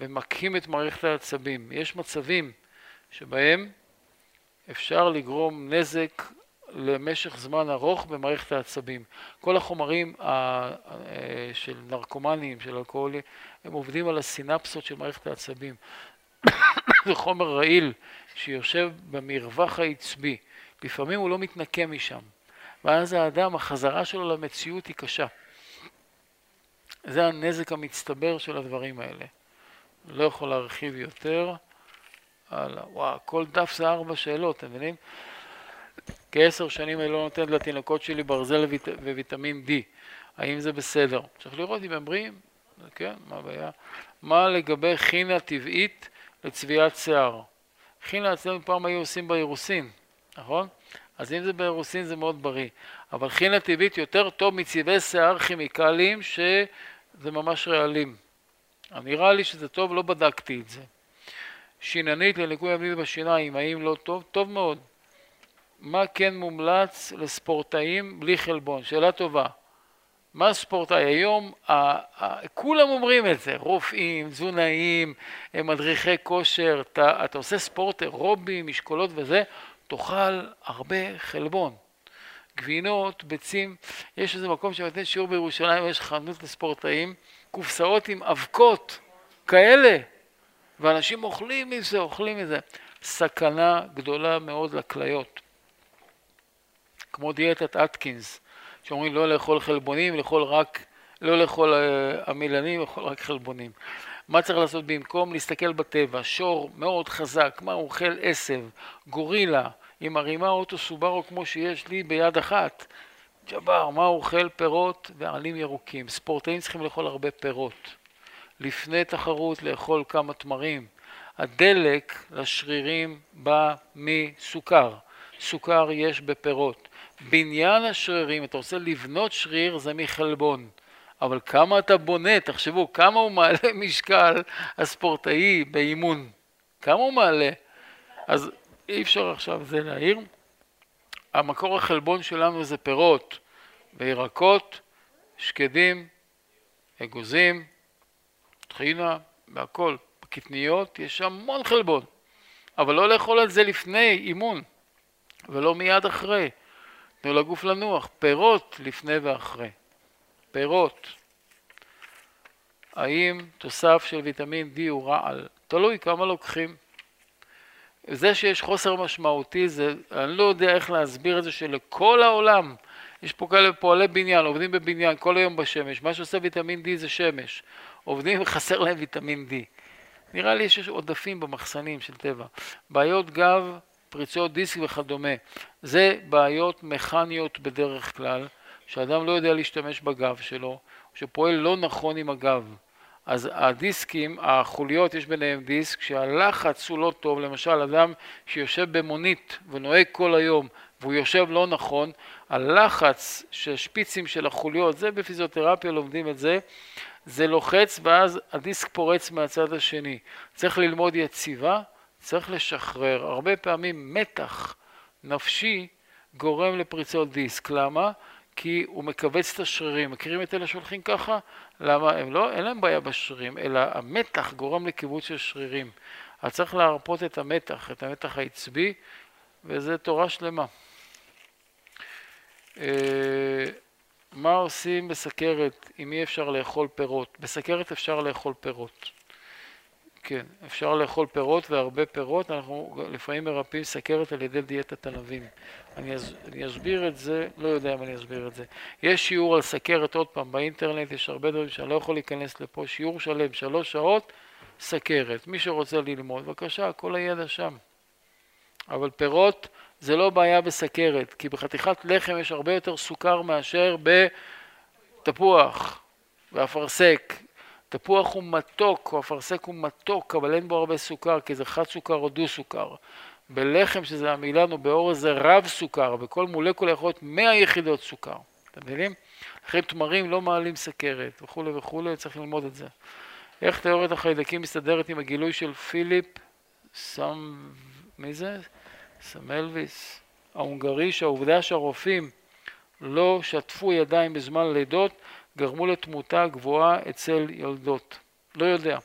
ומכים את מערכת העצבים. יש מצבים שבהם אפשר לגרום נזק למשך זמן ארוך במערכת העצבים. כל החומרים של נרקומנים, של אלכוהולים, הם עובדים על הסינפסות של מערכת העצבים. זה חומר רעיל שיושב במרווח העצבי. לפעמים הוא לא מתנקה משם. ואז האדם, החזרה שלו למציאות היא קשה. זה הנזק המצטבר של הדברים האלה. לא יכול להרחיב יותר. הלאה. וואו, כל דף זה ארבע שאלות, אתם מבינים? כעשר שנים אני לא נותנת לתינוקות שלי ברזל וויט... וויטמין D. האם זה בסדר? צריך לראות אם הם בריאים, כן, מה הבעיה? מה לגבי חינה טבעית לצביעת שיער? חינה אצלנו פעם היו עושים באירוסין, נכון? אז אם זה באירוסין זה מאוד בריא. אבל חינה טבעית יותר טוב מצבעי שיער כימיקליים שזה ממש רעלים. נראה לי שזה טוב, לא בדקתי את זה. שיננית לניקוי המדיד בשיניים, האם לא טוב? טוב מאוד. מה כן מומלץ לספורטאים בלי חלבון? שאלה טובה. מה ספורטאי? היום ה, ה, כולם אומרים את זה, רופאים, תזונאים, מדריכי כושר, אתה, אתה עושה ספורט אירובי, משקולות וזה, תאכל הרבה חלבון. גבינות, ביצים, יש איזה מקום שנותן שיעור בירושלים, יש חנות לספורטאים, קופסאות עם אבקות כאלה, ואנשים אוכלים מזה, אוכלים מזה. סכנה גדולה מאוד לכליות. כמו דיאטת אטקינס, שאומרים לא לאכול חלבונים, לאכול רק, לא לאכול uh, עמילנים, לאכול רק חלבונים. מה צריך לעשות במקום? להסתכל בטבע, שור מאוד חזק, מה אוכל עשב, גורילה, עם מרימה אוטו סובארו כמו שיש לי ביד אחת. ג'בר, מה אוכל? פירות ועלים ירוקים. ספורטאים צריכים לאכול הרבה פירות. לפני תחרות לאכול כמה תמרים. הדלק לשרירים בא מסוכר. סוכר יש בפירות. בניין השרירים, אתה רוצה לבנות שריר זה מחלבון. אבל כמה אתה בונה, תחשבו, כמה הוא מעלה משקל הספורטאי באימון. כמה הוא מעלה? אז אי אפשר עכשיו זה להעיר. המקור החלבון שלנו זה פירות וירקות, שקדים, אגוזים, טחינה והכל. בקטניות יש המון חלבון, אבל לא לאכול על זה לפני אימון ולא מיד אחרי. תנו לגוף לנוח. פירות לפני ואחרי. פירות. האם תוסף של ויטמין D הוא רעל? תלוי כמה לוקחים. זה שיש חוסר משמעותי, זה, אני לא יודע איך להסביר את זה שלכל העולם, יש פה כאלה פועלי בניין, עובדים בבניין כל היום בשמש, מה שעושה ויטמין D זה שמש, עובדים וחסר להם ויטמין D. נראה לי שיש עודפים במחסנים של טבע. בעיות גב, פריצות דיסק וכדומה, זה בעיות מכניות בדרך כלל, שאדם לא יודע להשתמש בגב שלו, שפועל לא נכון עם הגב. אז הדיסקים, החוליות, יש ביניהם דיסק, שהלחץ הוא לא טוב, למשל אדם שיושב במונית ונוהג כל היום והוא יושב לא נכון, הלחץ של שפיצים של החוליות, זה בפיזיותרפיה לומדים את זה, זה לוחץ ואז הדיסק פורץ מהצד השני. צריך ללמוד יציבה, צריך לשחרר. הרבה פעמים מתח נפשי גורם לפריצות דיסק. למה? כי הוא מכווץ את השרירים. מכירים את אלה שהולכים ככה? למה? הם לא, אין להם בעיה בשרירים, אלא המתח גורם לקיבוץ של שרירים. אז צריך להרפות את המתח, את המתח העצבי, וזה תורה שלמה. אה, מה עושים בסכרת אם אי אפשר לאכול פירות? בסכרת אפשר לאכול פירות. כן, אפשר לאכול פירות והרבה פירות, אנחנו לפעמים מרפאים סכרת על ידי דיאטת ענבים. אני, אס, אני אסביר את זה, לא יודע אם אני אסביר את זה. יש שיעור על סכרת, עוד פעם, באינטרנט יש הרבה דברים שאני לא יכול להיכנס לפה, שיעור שלם, שלוש שעות, סכרת. מי שרוצה ללמוד, בבקשה, כל הידע שם. אבל פירות זה לא בעיה בסכרת, כי בחתיכת לחם יש הרבה יותר סוכר מאשר בתפוח ואפרסק. תפוח הוא מתוק, או אפרסק הוא מתוק, אבל אין בו הרבה סוכר, כי זה חד סוכר או דו סוכר. בלחם, שזה המילן, או באורז זה רב סוכר, בכל מולקולה יכול להיות 100 יחידות סוכר. אתם מבינים? לכן תמרים לא מעלים סכרת, וכולי וכולי, צריך ללמוד את זה. איך תיאוריית החיידקים מסתדרת עם הגילוי של פיליפ סם... מי זה? סמלוויס ההונגרי, שהעובדה שהרופאים לא שטפו ידיים בזמן לידות, גרמו לתמותה גבוהה אצל יולדות. לא יודע.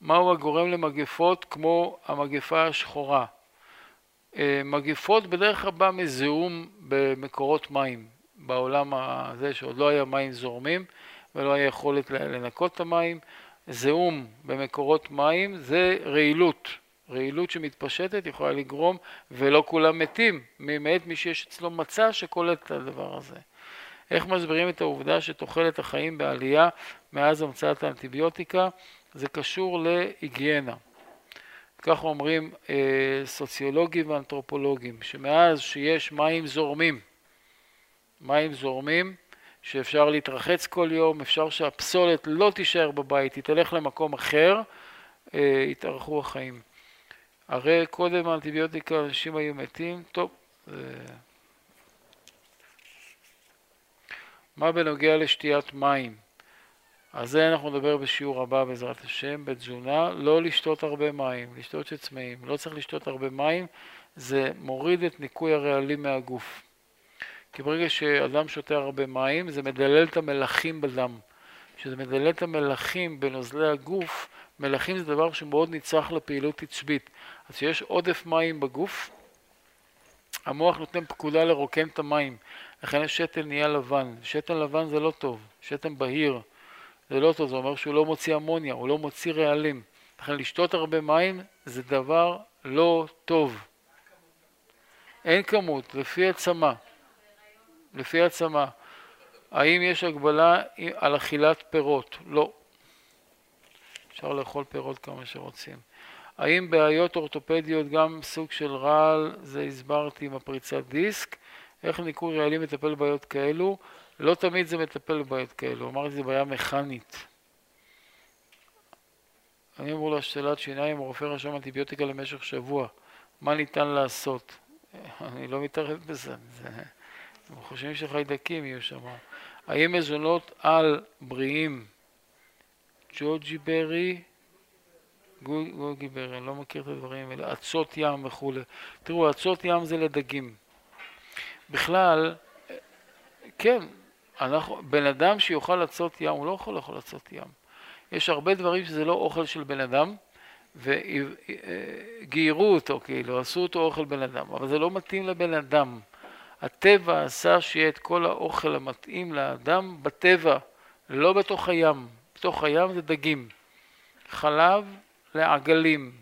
מהו הגורם למגפות כמו המגפה השחורה? אה, מגפות בדרך כלל בא מזיהום במקורות מים בעולם הזה שעוד לא היה מים זורמים ולא היה יכולת לנקות את המים. זיהום במקורות מים זה רעילות. רעילות שמתפשטת יכולה לגרום, ולא כולם מתים, מאת מי שיש אצלו מצע שקולט את הדבר הזה. איך מסבירים את העובדה שתוחלת החיים בעלייה מאז המצאת האנטיביוטיקה? זה קשור להיגיינה. כך אומרים אה, סוציולוגים ואנתרופולוגים, שמאז שיש מים זורמים, מים זורמים, שאפשר להתרחץ כל יום, אפשר שהפסולת לא תישאר בבית, היא תלך למקום אחר, אה, יתארכו החיים. הרי קודם האנטיביוטיקה אנשים היו מתים, טוב, זה... מה בנוגע לשתיית מים? על זה אנחנו נדבר בשיעור הבא בעזרת השם, בתזונה, לא לשתות הרבה מים, לשתות שצמאים, לא צריך לשתות הרבה מים, זה מוריד את ניקוי הרעלים מהגוף. כי ברגע שאדם שותה הרבה מים, זה מדלל את המלחים בדם. כשזה מדלל את המלחים בנוזלי הגוף, מלחים זה דבר שמאוד נצרך לפעילות עצבית. אז כשיש עודף מים בגוף, המוח נותן פקודה לרוקן את המים, לכן השתל נהיה לבן. שתל לבן זה לא טוב, שתן בהיר זה לא טוב, זה אומר שהוא לא מוציא אמוניה, הוא לא מוציא רעלים. לכן לשתות הרבה מים זה דבר לא טוב. אין כמות, לפי הצמא. לפי הצמא. האם יש הגבלה על אכילת פירות? לא. אפשר לאכול פירות כמה שרוצים. האם בעיות אורתופדיות גם סוג של רעל, זה הסברתי עם הפריצת דיסק, איך ניקוי רעלים מטפל בבעיות כאלו? לא תמיד זה מטפל בבעיות כאלו, אמרתי זה בעיה מכנית. אני אמור להשתלת שיניים, הרופא רשם אנטיביוטיקה למשך שבוע, מה ניתן לעשות? אני לא מתערב בזה, זה... הם חושבים שחיידקים יהיו שם. האם מזונות על בריאים, ג'וג'י ברי, גוגי ברי, אני לא מכיר את הדברים האלה, אצות ים וכולי. תראו, אצות ים זה לדגים. בכלל, כן, אנחנו, בן אדם שיאכל אצות ים, הוא לא יכול לאכול אצות ים. יש הרבה דברים שזה לא אוכל של בן אדם, וגיירו אותו, כאילו, עשו אותו אוכל בן אדם, אבל זה לא מתאים לבן אדם. הטבע עשה שיהיה את כל האוכל המתאים לאדם בטבע, לא בתוך הים. בתוך הים זה דגים. חלב לעגלים.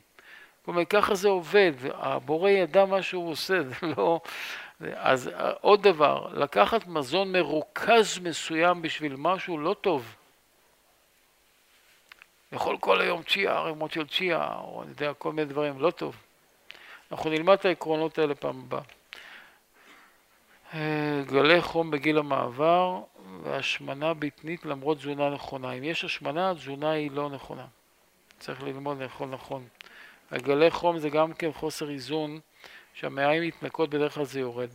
זאת אומרת, ככה זה עובד, הבורא ידע מה שהוא עושה, זה לא... אז עוד דבר, לקחת מזון מרוכז מסוים בשביל משהו לא טוב. לאכול כל היום צ'יה, ערימות של צ'יה, או אני יודע, כל מיני דברים, לא טוב. אנחנו נלמד את העקרונות האלה פעם הבאה. אה, גלי חום בגיל המעבר והשמנה בטנית למרות תזונה נכונה. אם יש השמנה, התזונה היא לא נכונה. צריך ללמוד לאכול נכון. הגלי חום זה גם כן חוסר איזון, שהמעיים מתנקות בדרך כלל זה יורד.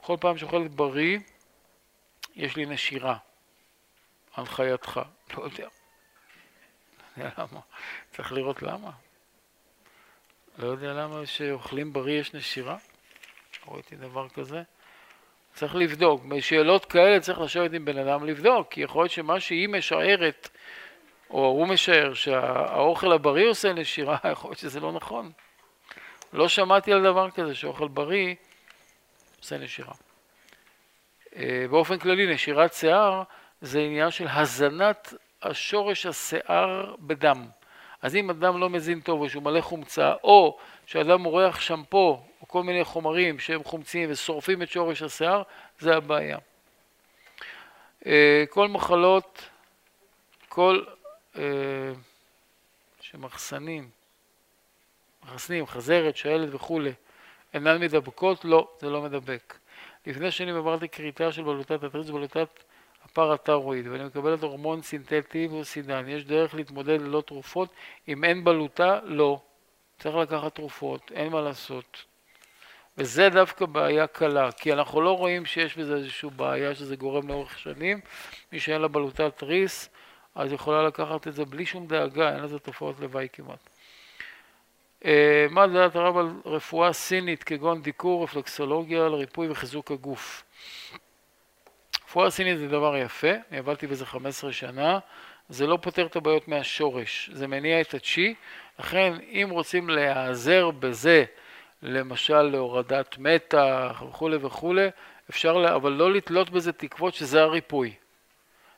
בכל פעם שאוכלת בריא, יש לי נשירה. הנחייתך. לא יודע. לא יודע למה. צריך לראות למה. לא יודע למה שאוכלים בריא יש נשירה. ראיתי דבר כזה. צריך לבדוק. בשאלות כאלה צריך לשבת עם בן אדם לבדוק, כי יכול להיות שמה שהיא משערת, או הוא משער, שהאוכל הבריא עושה נשירה, יכול להיות שזה לא נכון. לא שמעתי על דבר כזה שאוכל בריא עושה נשירה. אה, באופן כללי, נשירת שיער זה עניין של הזנת השורש השיער בדם. אז אם אדם לא מזין טוב או שהוא מלא חומצה, או שאדם מורח שמפו או כל מיני חומרים שהם חומציים ושורפים את שורש השיער, זה הבעיה. אה, כל מחלות, כל אה, שמחסנים, מחסנים, חזרת, שעלת וכולי, אינן מדבקות? לא, זה לא מדבק. לפני שנים עברתי כריתה של בלוטת התריס ובלוטת הפרתרואיד, ואני מקבלת הורמון סינתטי ואוסידן. יש דרך להתמודד ללא תרופות? אם אין בלוטה, לא. צריך לקחת תרופות, אין מה לעשות. וזה דווקא בעיה קלה, כי אנחנו לא רואים שיש בזה איזושהי בעיה שזה גורם לאורך שנים. מי שאין לה בלוטת ריס, אז יכולה לקחת את זה בלי שום דאגה, אין לזה תופעות לוואי כמעט. אה, מה דעת הרב על רפואה סינית כגון דיקור, רפלקסולוגיה, לריפוי וחיזוק הגוף? רפואה סינית זה דבר יפה, אני עבדתי בזה 15 שנה, זה לא פותר את הבעיות מהשורש, זה מניע את הצ'י, לכן אם רוצים להיעזר בזה, למשל להורדת מתח וכולי וכולי, אפשר, אבל לא לתלות בזה תקוות שזה הריפוי.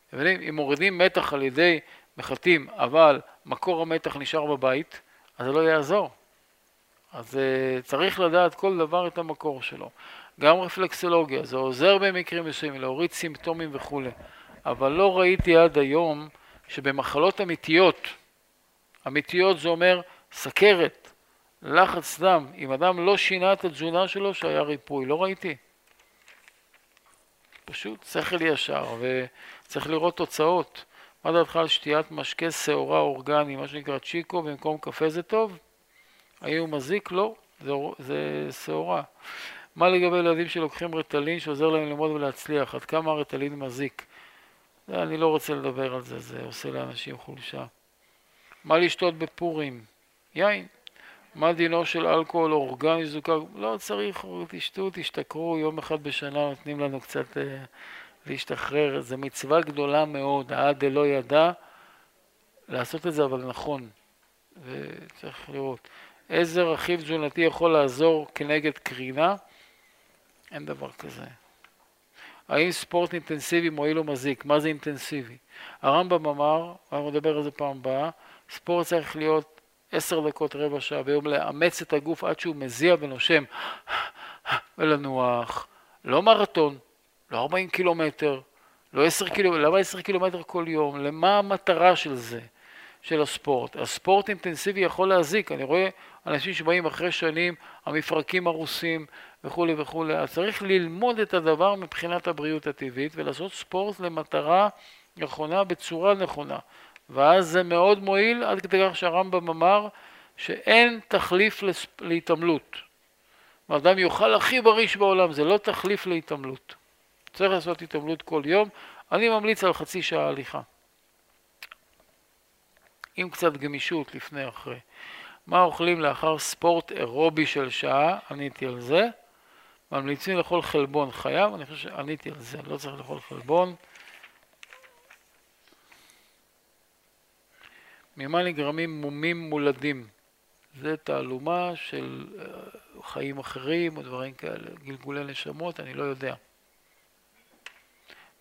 אתם מבינים? אם מורידים מתח על ידי מחטים, אבל מקור המתח נשאר בבית, אז זה לא יעזור. אז uh, צריך לדעת כל דבר את המקור שלו. גם רפלקסולוגיה, זה עוזר במקרים מסוימים, להוריד סימפטומים וכולי. אבל לא ראיתי עד היום שבמחלות אמיתיות, אמיתיות זה אומר סכרת, לחץ דם, אם אדם לא שינה את התזונה שלו שהיה ריפוי, לא ראיתי. פשוט שכל ישר, וצריך לראות תוצאות. מה דעתך על שתיית משקה שעורה אורגני, מה שנקרא צ'יקו, במקום קפה זה טוב? האם הוא מזיק? לא, זה, שעורה. מה לגבי ילדים שלוקחים רטלין שעוזר להם ללמוד ולהצליח? עד כמה הרטלין מזיק? אני לא רוצה לדבר על זה, זה עושה לאנשים חולשה. מה לשתות בפורים? יין. מה דינו של אלכוהול אורגני זוקק? לא צריך, תשתו, תשתכרו, יום אחד בשנה נותנים לנו קצת אה, להשתחרר. זו מצווה גדולה מאוד, העד לא ידע לעשות את זה, אבל נכון. וצריך לראות. איזה רכיב תזונתי יכול לעזור כנגד קרינה? אין דבר כזה. האם ספורט אינטנסיבי מועיל או מזיק? מה זה אינטנסיבי? הרמב"ם אמר, אנחנו נדבר על זה פעם הבאה, ספורט צריך להיות עשר דקות, רבע שעה ביום, לאמץ את הגוף עד שהוא מזיע ונושם ולנוח. לא מרתון, לא 40 קילומטר, לא 10 קילומטר, למה 10 קילומטר כל יום? למה המטרה של זה, של הספורט? הספורט אינטנסיבי יכול להזיק, אני רואה אנשים שבאים אחרי שנים, המפרקים הרוסים וכולי וכולי, אז צריך ללמוד את הדבר מבחינת הבריאות הטבעית ולעשות ספורט למטרה נכונה בצורה נכונה. ואז זה מאוד מועיל עד כדי כך שהרמב"ם אמר שאין תחליף להתעמלות. האדם יאכל הכי בריא שבעולם, זה לא תחליף להתעמלות. צריך לעשות התעמלות כל יום. אני ממליץ על חצי שעה הליכה. עם קצת גמישות לפני אחרי. מה אוכלים לאחר ספורט אירובי של שעה? עניתי על זה. ממליצים לאכול חלבון חייב, אני חושב שעניתי על זה, לא צריך לאכול חלבון. ממה נגרמים מומים מולדים? זה תעלומה של אה, חיים אחרים או דברים כאלה, גלגולי נשמות, אני לא יודע.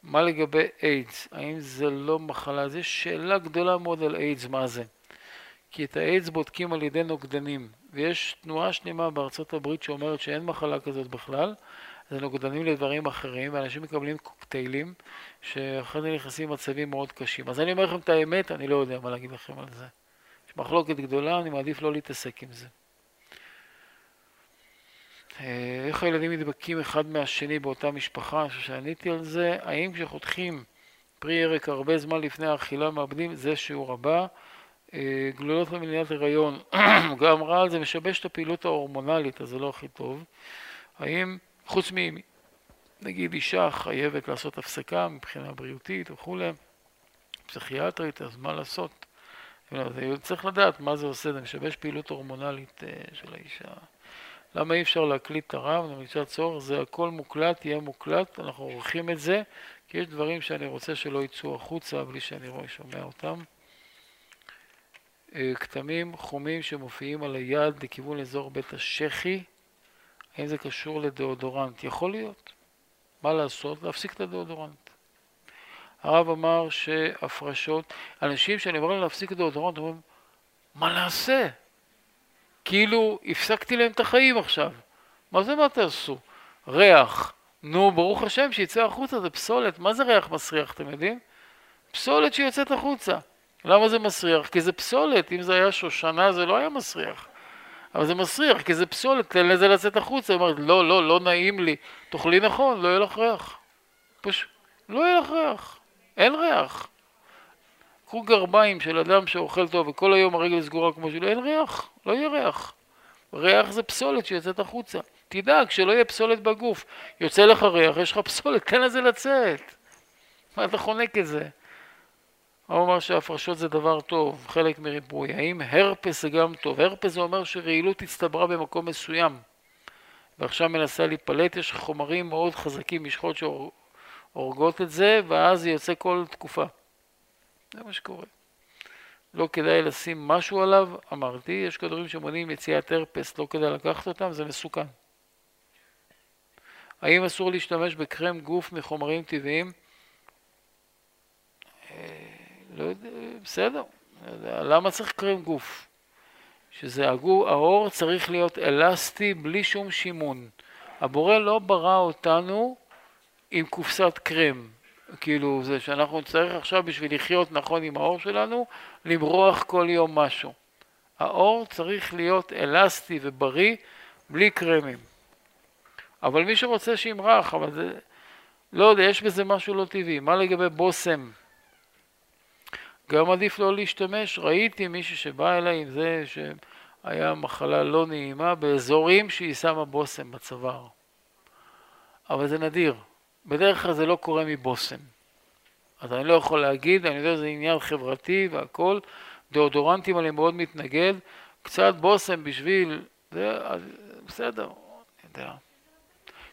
מה לגבי איידס? האם זה לא מחלה? זו שאלה גדולה מאוד על איידס, מה זה? כי את האיידס בודקים על ידי נוגדנים, ויש תנועה שלמה בארצות הברית שאומרת שאין מחלה כזאת בכלל, זה נוגדנים לדברים אחרים, ואנשים מקבלים קוקטיילים, שאחרי זה נכנסים למצבים מאוד קשים. אז אני אומר לכם את האמת, אני לא יודע מה להגיד לכם על זה. יש מחלוקת גדולה, אני מעדיף לא להתעסק עם זה. אה, איך הילדים נדבקים אחד מהשני באותה משפחה, אני חושב שעניתי על זה. האם כשחותכים פרי ירק הרבה זמן לפני האכילה מאבדים, זה שיעור הבא. אה, גלולות במניעת הריון, גם רעל זה משבש את הפעילות ההורמונלית, אז זה לא הכי טוב. האם, חוץ מ... נגיד אישה חייבת לעשות הפסקה מבחינה בריאותית וכולי, פסיכיאטרית, אז מה לעשות? צריך לדעת מה זה עושה, זה משבש פעילות הורמונלית אה, של האישה. למה אי אפשר להקליט את הרב? למידת צורך, זה הכל מוקלט, יהיה מוקלט, אנחנו עורכים את זה, כי יש דברים שאני רוצה שלא יצאו החוצה בלי שאני רואה שומע אותם. אה, כתמים חומים שמופיעים על היד לכיוון אזור בית השחי, האם זה קשור לדאודורנט? יכול להיות. מה לעשות? להפסיק את הדאודורנט. הרב אמר שהפרשות, אנשים שאני אומר להם להפסיק את הדאודורנט, אומרים, מה נעשה? כאילו הפסקתי להם את החיים עכשיו. מה זה מה תעשו? ריח. נו, ברוך השם שיצא החוצה, זה פסולת. מה זה ריח מסריח, אתם יודעים? פסולת שיוצאת החוצה. למה זה מסריח? כי זה פסולת. אם זה היה שושנה זה לא היה מסריח. אבל זה מסריח, כי זה פסולת, תן לזה לצאת החוצה. אומרת, לא, לא, לא נעים לי. תאכלי נכון, לא יהיה לך ריח. פשוט, לא יהיה לך ריח. אין ריח. קחו גרביים של אדם שאוכל טוב וכל היום הרגל סגורה כמו שלו, אין ריח, לא יהיה ריח. ריח זה פסולת שיוצאת החוצה. תדאג שלא יהיה פסולת בגוף. יוצא לך ריח, יש לך פסולת, תן לזה לצאת. מה אתה חונק את זה? הוא אמר שהפרשות זה דבר טוב, חלק מריפוי. האם הרפס זה גם טוב? הרפס זה אומר שרעילות הצטברה במקום מסוים ועכשיו מנסה להיפלט, יש חומרים מאוד חזקים, משחות שהורגות את זה, ואז זה יוצא כל תקופה. זה מה שקורה. לא כדאי לשים משהו עליו, אמרתי, יש כדורים שמונעים יציאת הרפס, לא כדאי לקחת אותם, זה מסוכן. האם אסור להשתמש בקרם גוף מחומרים טבעיים? אה, לא יודע, בסדר. למה צריך קרם גוף? שזה הגוף, העור צריך להיות אלסטי בלי שום שימון. הבורא לא ברא אותנו עם קופסת קרם. כאילו זה שאנחנו נצטרך עכשיו בשביל לחיות נכון עם העור שלנו, למרוח כל יום משהו. העור צריך להיות אלסטי ובריא בלי קרמים. אבל מי שרוצה שימרח, אבל זה... לא יודע, יש בזה משהו לא טבעי. מה לגבי בושם? גם עדיף לא להשתמש. ראיתי מישהו שבא אליי עם זה שהיה מחלה לא נעימה באזורים שהיא שמה בושם בצוואר. אבל זה נדיר. בדרך כלל זה לא קורה מבושם. אז אני לא יכול להגיד, אני יודע שזה עניין חברתי והכל, דאודורנטים אני מאוד מתנגד, קצת בושם בשביל, זה, אז בסדר, אני יודע.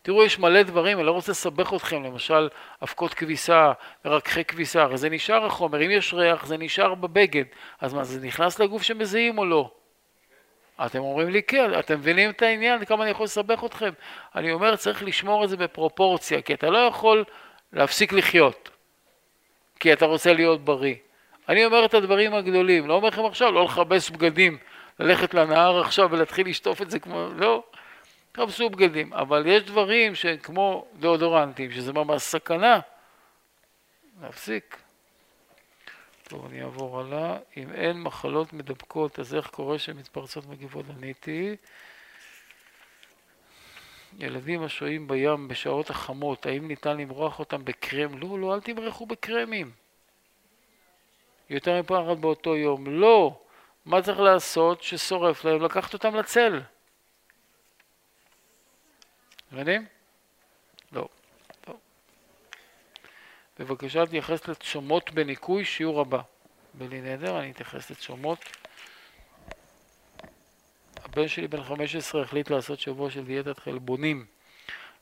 תראו, יש מלא דברים, אני לא רוצה לסבך אתכם, למשל אבקות כביסה, מרככי כביסה, הרי זה נשאר החומר, אם יש ריח זה נשאר בבגד, אז מה, זה נכנס לגוף שמזיעים או לא? אתם אומרים לי כן, אתם מבינים את העניין, כמה אני יכול לסבך אתכם? אני אומר, צריך לשמור את זה בפרופורציה, כי אתה לא יכול להפסיק לחיות, כי אתה רוצה להיות בריא. אני אומר את הדברים הגדולים, לא אומר לכם עכשיו לא לכבס בגדים, ללכת לנהר עכשיו ולהתחיל לשטוף את זה כמו, לא, תכבסו בגדים, אבל יש דברים שכמו דאודורנטים, שזה ממש סכנה, להפסיק. טוב, אני אעבור הלאה. אם אין מחלות מדבקות, אז איך קורה שהן מתפרצות מגיבות? עניתי. ילדים השוהים בים בשעות החמות, האם ניתן למרוח אותם בקרם? לא, לא, אל תמרחו בקרמים. יותר מפעם אחת באותו יום. לא. מה צריך לעשות ששורף להם? לקחת אותם לצל. מבינים? לא. בבקשה להתייחס לצומות בניקוי, שיעור הבא. בלי נדר, אני אתייחס לצומות. הבן שלי בן 15 החליט לעשות שבוע של דיאטת חלבונים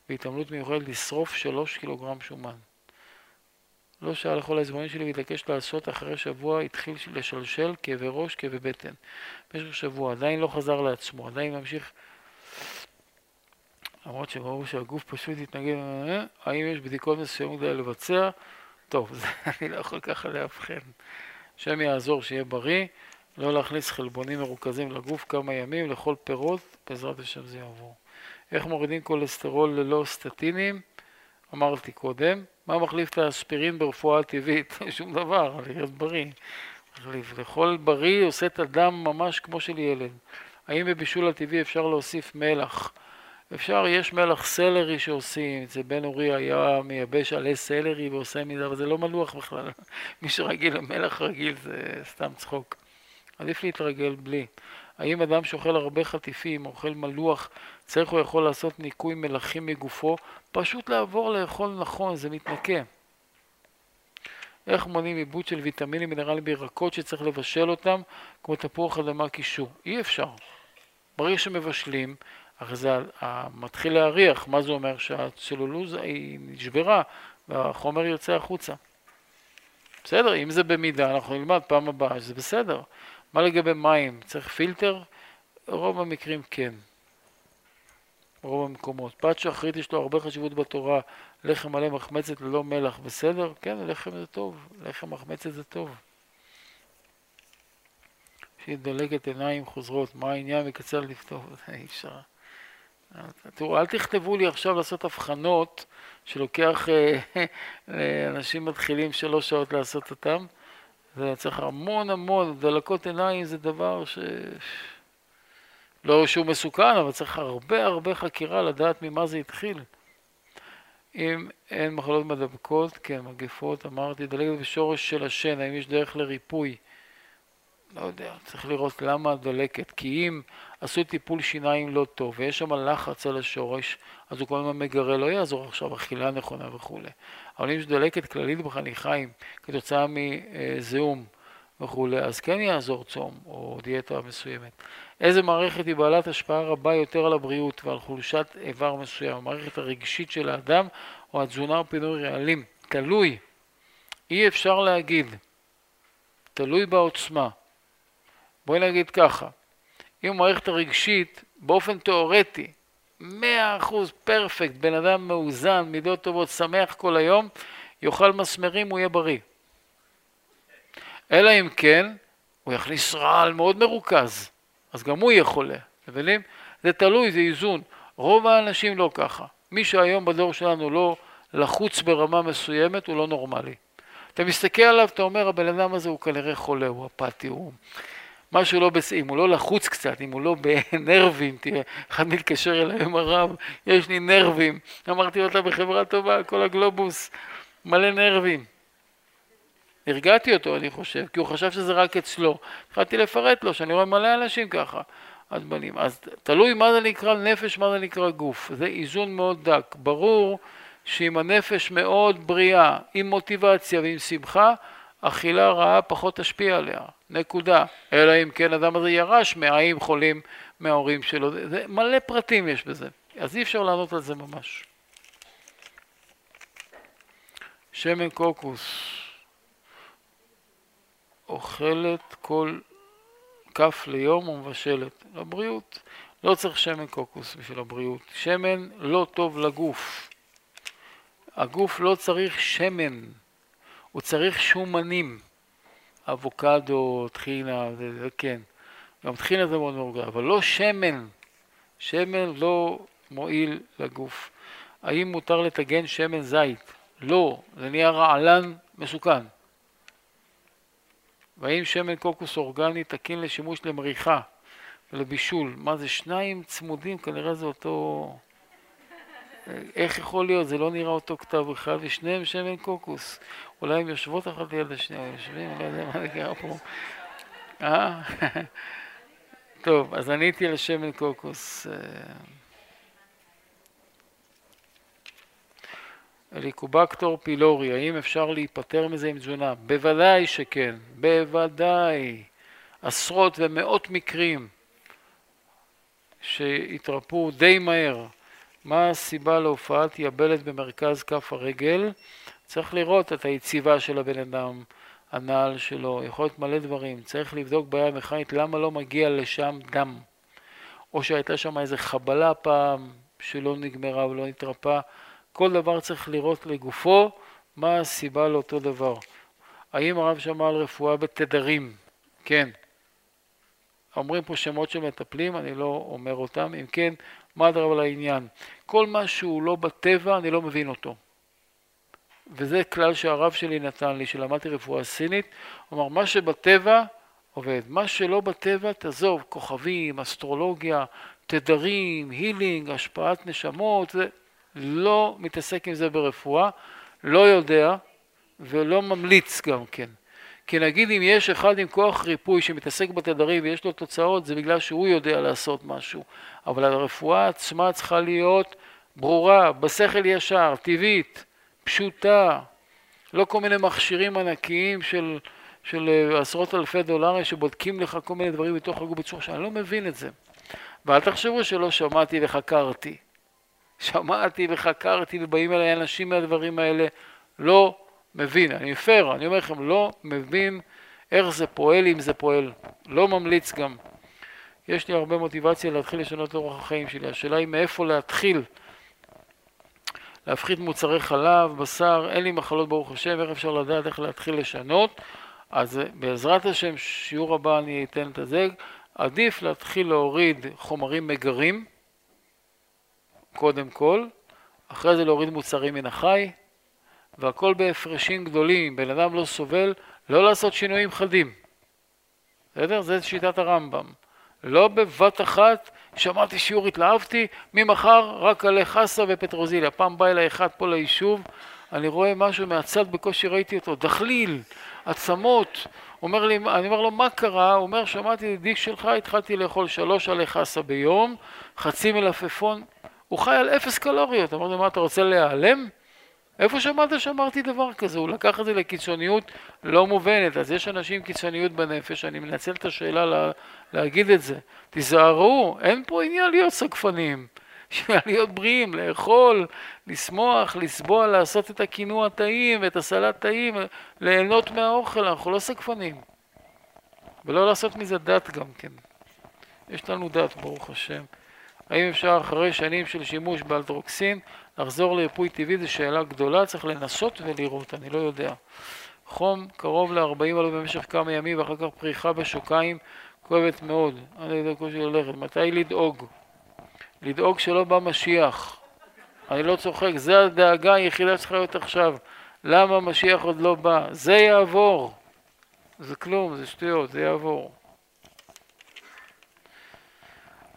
והתעמלות מיוחדת לשרוף 3 קילוגרם שומן. לא שאל לכל ההזמנים שלי והתעקש לעשות אחרי שבוע התחיל לשלשל כאבי ראש, כאבי בטן. במשך שבוע עדיין לא חזר לעצמו, עדיין ממשיך למרות שברור שהגוף פשוט יתנגד, האם יש בדיקות מסוימות כדי לבצע? טוב, אני לא יכול ככה לאבחן. השם יעזור שיהיה בריא, לא להכניס חלבונים מרוכזים לגוף כמה ימים, לאכול פירות, בעזרת השם זה יעבור. איך מורידים כולסטרול ללא סטטינים? אמרתי קודם. מה מחליף את האספירין ברפואה הטבעית? שום דבר, להיות בריא. מחליף. לאכול בריא עושה את הדם ממש כמו של ילד. האם בבישול הטבעי אפשר להוסיף מלח? אפשר, יש מלח סלרי שעושים, אצל בן אורי היה מייבש עלי סלרי ועושה מזה, אבל זה לא מלוח בכלל. מי שרגיל למלח רגיל זה סתם צחוק. עדיף להתרגל בלי. האם אדם שאוכל הרבה חטיפים, אוכל מלוח, צריך או יכול לעשות ניקוי מלחים מגופו? פשוט לעבור לאכול נכון, זה מתנקה. איך מונעים עיבוד של ויטמינים מינרלים בירקות שצריך לבשל אותם, כמו תפוח אדמה קישור? אי אפשר. ברגע שמבשלים, אחרי זה מתחיל להריח, מה זה אומר? שהצלולוזה היא נשברה והחומר יוצא החוצה. בסדר, אם זה במידה, אנחנו נלמד פעם הבאה שזה בסדר. מה לגבי מים? צריך פילטר? רוב המקרים כן. רוב המקומות. פת שחרית יש לו הרבה חשיבות בתורה, לחם מלא מחמצת ללא מלח, בסדר? כן, לחם זה טוב, לחם מחמצת זה טוב. שהיא דולקת עיניים חוזרות, מה העניין מקצר לכתוב? אי אפשר. תראו, אל תכתבו לי עכשיו לעשות הבחנות שלוקח אה, לאנשים מתחילים שלוש שעות לעשות אותם. זה צריך המון המון, דלקות עיניים זה דבר ש... לא שהוא מסוכן, אבל צריך הרבה הרבה חקירה לדעת ממה זה התחיל. אם אין מחלות מדבקות, כן, מגפות, אמרתי, דלקת בשורש של השן, האם יש דרך לריפוי? לא יודע, צריך לראות למה הדלקת, כי אם עשו טיפול שיניים לא טוב ויש שם לחץ על השורש, אז הוא כל הזמן מגרה, לא יעזור עכשיו אכילה נכונה וכולי. אבל אם יש דלקת כללית בחניכיים כתוצאה מזיהום וכולי, אז כן יעזור צום או דיאטה מסוימת. איזה מערכת היא בעלת השפעה רבה יותר על הבריאות ועל חולשת איבר מסוים, המערכת הרגשית של האדם או התזונה או פינוי רעלים? תלוי. אי אפשר להגיד. תלוי בעוצמה. בואי נגיד ככה, אם המערכת הרגשית באופן תיאורטי, 100% פרפקט, בן אדם מאוזן, מידות טובות, שמח כל היום, יאכל מסמרים, הוא יהיה בריא. אלא אם כן, הוא יכניס רעל מאוד מרוכז, אז גם הוא יהיה חולה, מבינים? זה תלוי, זה איזון. רוב האנשים לא ככה. מי שהיום בדור שלנו לא לחוץ ברמה מסוימת, הוא לא נורמלי. אתה מסתכל עליו, אתה אומר, הבן אדם הזה הוא כנראה חולה, הוא אפאתי, הוא... משהו לא בסדר, אם הוא לא לחוץ קצת, אם הוא לא בנרבים, תראה, אחד מתקשר אליי עם הרב, יש לי נרבים, אמרתי לו, אתה בחברה טובה, כל הגלובוס מלא נרבים. הרגעתי אותו, אני חושב, כי הוא חשב שזה רק אצלו. התחלתי לפרט לו, שאני רואה מלא אנשים ככה. אז בנים. אז תלוי מה זה נקרא נפש, מה זה נקרא גוף. זה איזון מאוד דק. ברור שאם הנפש מאוד בריאה, עם מוטיבציה ועם שמחה, אכילה רעה פחות תשפיע עליה. נקודה. אלא אם כן אדם הזה ירש מהאיים חולים מההורים שלו. זה מלא פרטים יש בזה. אז אי אפשר לענות על זה ממש. שמן קוקוס אוכלת כל כף ליום ומבשלת. לבריאות. לא צריך שמן קוקוס בשביל הבריאות. שמן לא טוב לגוף. הגוף לא צריך שמן, הוא צריך שומנים. אבוקדו, טחינה, זה, זה כן. גם טחינה זה מאוד מאוד אבל לא שמן. שמן לא מועיל לגוף. האם מותר לטגן שמן זית? לא, זה נהיה רעלן מסוכן. והאם שמן קוקוס אורגני תקין לשימוש למריחה ולבישול? מה זה שניים צמודים? כנראה זה אותו... איך יכול להיות? זה לא נראה אותו כתב אחד, ושניהם שמן קוקוס. אולי הם יושבות אחת ליד השנייה, יושבים, לא יודע מה נקרא פה. אה? טוב, אז עניתי על שמן קוקוס. אליקובקטור פילורי, האם אפשר להיפטר מזה עם תזונה? בוודאי שכן, בוודאי. עשרות ומאות מקרים שהתרפאו די מהר. מה הסיבה להופעת יבלת במרכז כף הרגל? צריך לראות את היציבה של הבן אדם, הנעל שלו, יכול להיות מלא דברים. צריך לבדוק בעיה מכנית למה לא מגיע לשם דם. או שהייתה שם איזה חבלה פעם שלא נגמרה ולא נתרפאה. כל דבר צריך לראות לגופו מה הסיבה לאותו דבר. האם הרב שמע על רפואה בתדרים? כן. אומרים פה שמות של מטפלים, אני לא אומר אותם. אם כן, מה הדבר על העניין? כל מה שהוא לא בטבע, אני לא מבין אותו. וזה כלל שהרב שלי נתן לי, שלמדתי רפואה סינית, הוא אמר, מה שבטבע עובד, מה שלא בטבע, תעזוב, כוכבים, אסטרולוגיה, תדרים, הילינג, השפעת נשמות, זה לא מתעסק עם זה ברפואה, לא יודע ולא ממליץ גם כן. כי נגיד אם יש אחד עם כוח ריפוי שמתעסק בתדרים ויש לו תוצאות, זה בגלל שהוא יודע לעשות משהו. אבל הרפואה עצמה צריכה להיות ברורה, בשכל ישר, טבעית, פשוטה. לא כל מיני מכשירים ענקיים של, של עשרות אלפי דולרים שבודקים לך כל מיני דברים בתוך הגוף בצורה שאני לא מבין את זה. ואל תחשבו שלא שמעתי וחקרתי. שמעתי וחקרתי ובאים אליי אנשים מהדברים האלה, לא מבין, אני מפר, אני אומר לכם, לא מבין איך זה פועל, אם זה פועל. לא ממליץ גם. יש לי הרבה מוטיבציה להתחיל לשנות את אורח החיים שלי. השאלה היא מאיפה להתחיל. להפחית מוצרי חלב, בשר, אין לי מחלות ברוך השם, איך אפשר לדעת איך להתחיל לשנות? אז בעזרת השם, שיעור הבא אני אתן את זה. עדיף להתחיל להוריד חומרים מגרים, קודם כל, אחרי זה להוריד מוצרים מן החי, והכל בהפרשים גדולים. בן אדם לא סובל, לא לעשות שינויים חדים. בסדר? זו שיטת הרמב"ם. לא בבת אחת, שמעתי שיעור, התלהבתי, ממחר רק עלי חסה ופטרוזיליה. פעם בא אליי אחד פה ליישוב, אני רואה משהו מהצד, בקושי ראיתי אותו, דחליל, עצמות. אומר לי, אני אומר לו, מה קרה? הוא אומר, שמעתי את דיק שלך, התחלתי לאכול שלוש עלי חסה ביום, חצי מלפפון. הוא חי על אפס קלוריות. אמרתי לו, מה, אתה רוצה להיעלם? איפה שמעת שאמרתי דבר כזה? הוא לקח את זה לקיצוניות לא מובנת. אז יש אנשים עם קיצוניות בנפש, אני מנצל את השאלה לה, להגיד את זה. תיזהרו, אין פה עניין להיות סגפנים. להיות בריאים, לאכול, לשמוח, לסבוע, לעשות את הקינוע טעים, את הסלט טעים, ליהנות מהאוכל, אנחנו לא סגפנים. ולא לעשות מזה דת גם כן. יש לנו דת, ברוך השם. האם אפשר אחרי שנים של שימוש באלטרוקסין לחזור לריפוי טבעי זו שאלה גדולה, צריך לנסות ולראות, אני לא יודע. חום קרוב ל-40 עלו במשך כמה ימים ואחר כך פריחה בשוקיים כואבת מאוד. אני לא יודע קושי ללכת. מתי לדאוג? לדאוג שלא בא משיח. אני לא צוחק, זו הדאגה היחידה שצריכה להיות עכשיו. למה משיח עוד לא בא? זה יעבור. זה כלום, זה שטויות, זה יעבור.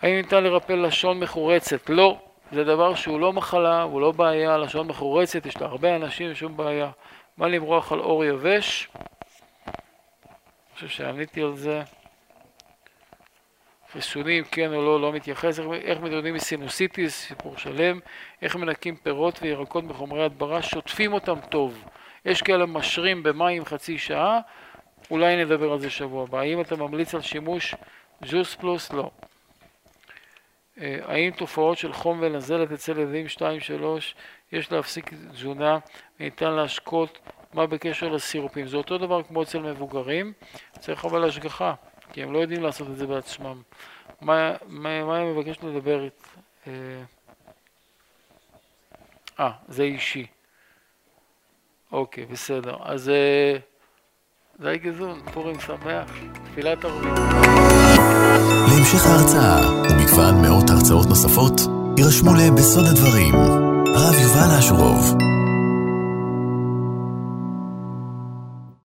האם ניתן לרפא לשון מחורצת? לא. זה דבר שהוא לא מחלה, הוא לא בעיה, לשון מחורצת, יש לה הרבה אנשים, שום בעיה. מה למרוח על אור יבש? אני חושב שעניתי על זה. חיסונים, כן או לא, לא מתייחס. איך, איך מתמודדים מסינוסיטיס, סיפור שלם. איך מנקים פירות וירקות מחומרי הדברה, שוטפים אותם טוב. יש כאלה משרים במים חצי שעה, אולי נדבר על זה שבוע הבא. האם אתה ממליץ על שימוש ג'וס פלוס? לא. אה, האם תופעות של חום ונזלת אצל ילדים 2-3 יש להפסיק תזונה וניתן להשקות מה בקשר לסירופים? זה אותו דבר כמו אצל מבוגרים, צריך אבל השגחה, כי הם לא יודעים לעשות את זה בעצמם. מה, מה, מה אני מבקש לדבר איתך? אה, אה, זה אישי. אוקיי, בסדר. אז אה, די גזון, פורים שמח, תפילת ערבית. להמשך ההרצאה ומגוון מאות הרצאות נוספות, יירשמו לבסוד הדברים, הרב יובל אשורוב.